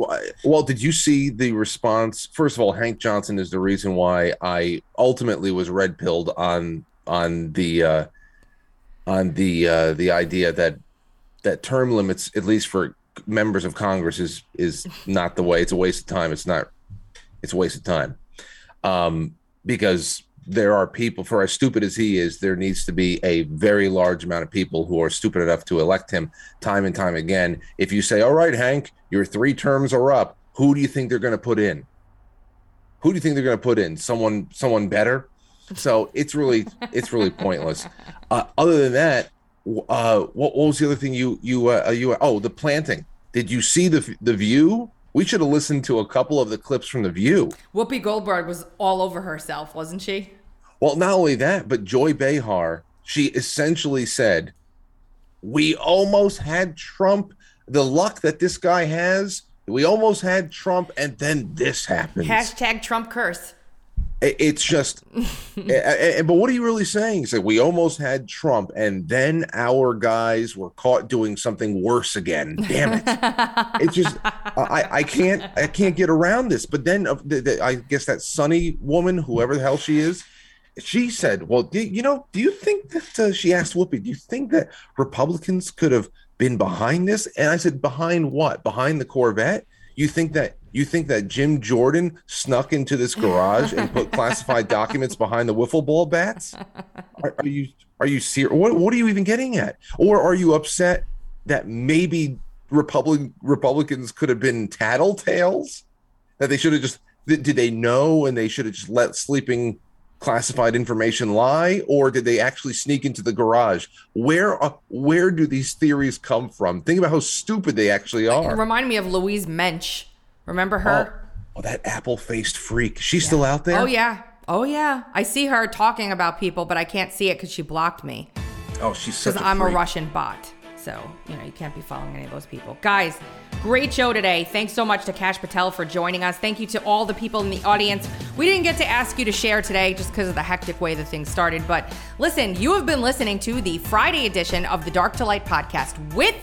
Well, did you see the response? First of all, Hank Johnson is the reason why I ultimately was red pilled on on the uh, on the uh, the idea that that term limits, at least for members of Congress, is is not the way. It's a waste of time. It's not. It's a waste of time, um, because there are people. For as stupid as he is, there needs to be a very large amount of people who are stupid enough to elect him time and time again. If you say, "All right, Hank, your three terms are up," who do you think they're going to put in? Who do you think they're going to put in? Someone, someone better. So it's really, it's really pointless. Uh, other than that, uh, what, what was the other thing you you uh, you? Oh, the planting. Did you see the the view? We should have listened to a couple of the clips from the View. Whoopi Goldberg was all over herself, wasn't she? Well, not only that, but Joy Behar, she essentially said, "We almost had Trump. The luck that this guy has, we almost had Trump, and then this happened." Hashtag Trump curse. It- It's just, but what are you really saying? So we almost had Trump, and then our guys were caught doing something worse again. Damn it! it's just, I, I can't, I can't get around this. But then, the, the, I guess that Sunny woman, whoever the hell she is, she said, "Well, do, you know, do you think that?" Uh, she asked Whoopi, "Do you think that Republicans could have been behind this?" And I said, "Behind what? Behind the Corvette? You think that?" You think that Jim Jordan snuck into this garage and put classified documents behind the wiffle ball bats? Are, are you are you serious? What what are you even getting at? Or are you upset that maybe Republican Republicans could have been tattletales? That they should have just did they know and they should have just let sleeping classified information lie, or did they actually sneak into the garage? Where uh, where do these theories come from? Think about how stupid they actually It are. reminded me of Louise Mensch. Remember her? Oh, oh that apple faced freak. She's still out there? Oh, yeah. Oh, yeah. I see her talking about people, but I can't see it because she blocked me. Oh, she's such Because I'm a. Russian bot. So, you know, you can't be following any of those people. Guys, great show today. Thanks so much to Kash Patel for joining us. Thank you to all the people in the audience. We didn't get to ask you to share today just because of the hectic way the thing started. But listen, you have been listening to the Friday edition of the Dark to Light podcast with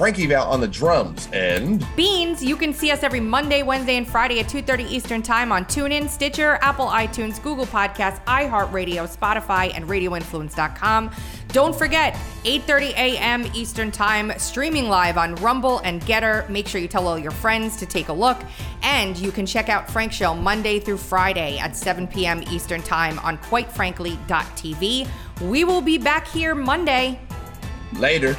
Frankie Val on the drums and Beans. You can see us every Monday, Wednesday, and Friday at 2:30 Eastern Time on TuneIn, Stitcher, Apple iTunes, Google Podcasts, iHeartRadio, Spotify, and RadioInfluence.com. Don't forget, 8:30 a.m. Eastern Time, streaming live on Rumble and Gettr. Make sure you tell all your friends to take a look, and you can check out Frank's show Monday through Friday at 7 p.m. Eastern Time on QuiteFrankly.tv. We will be back here Monday. later.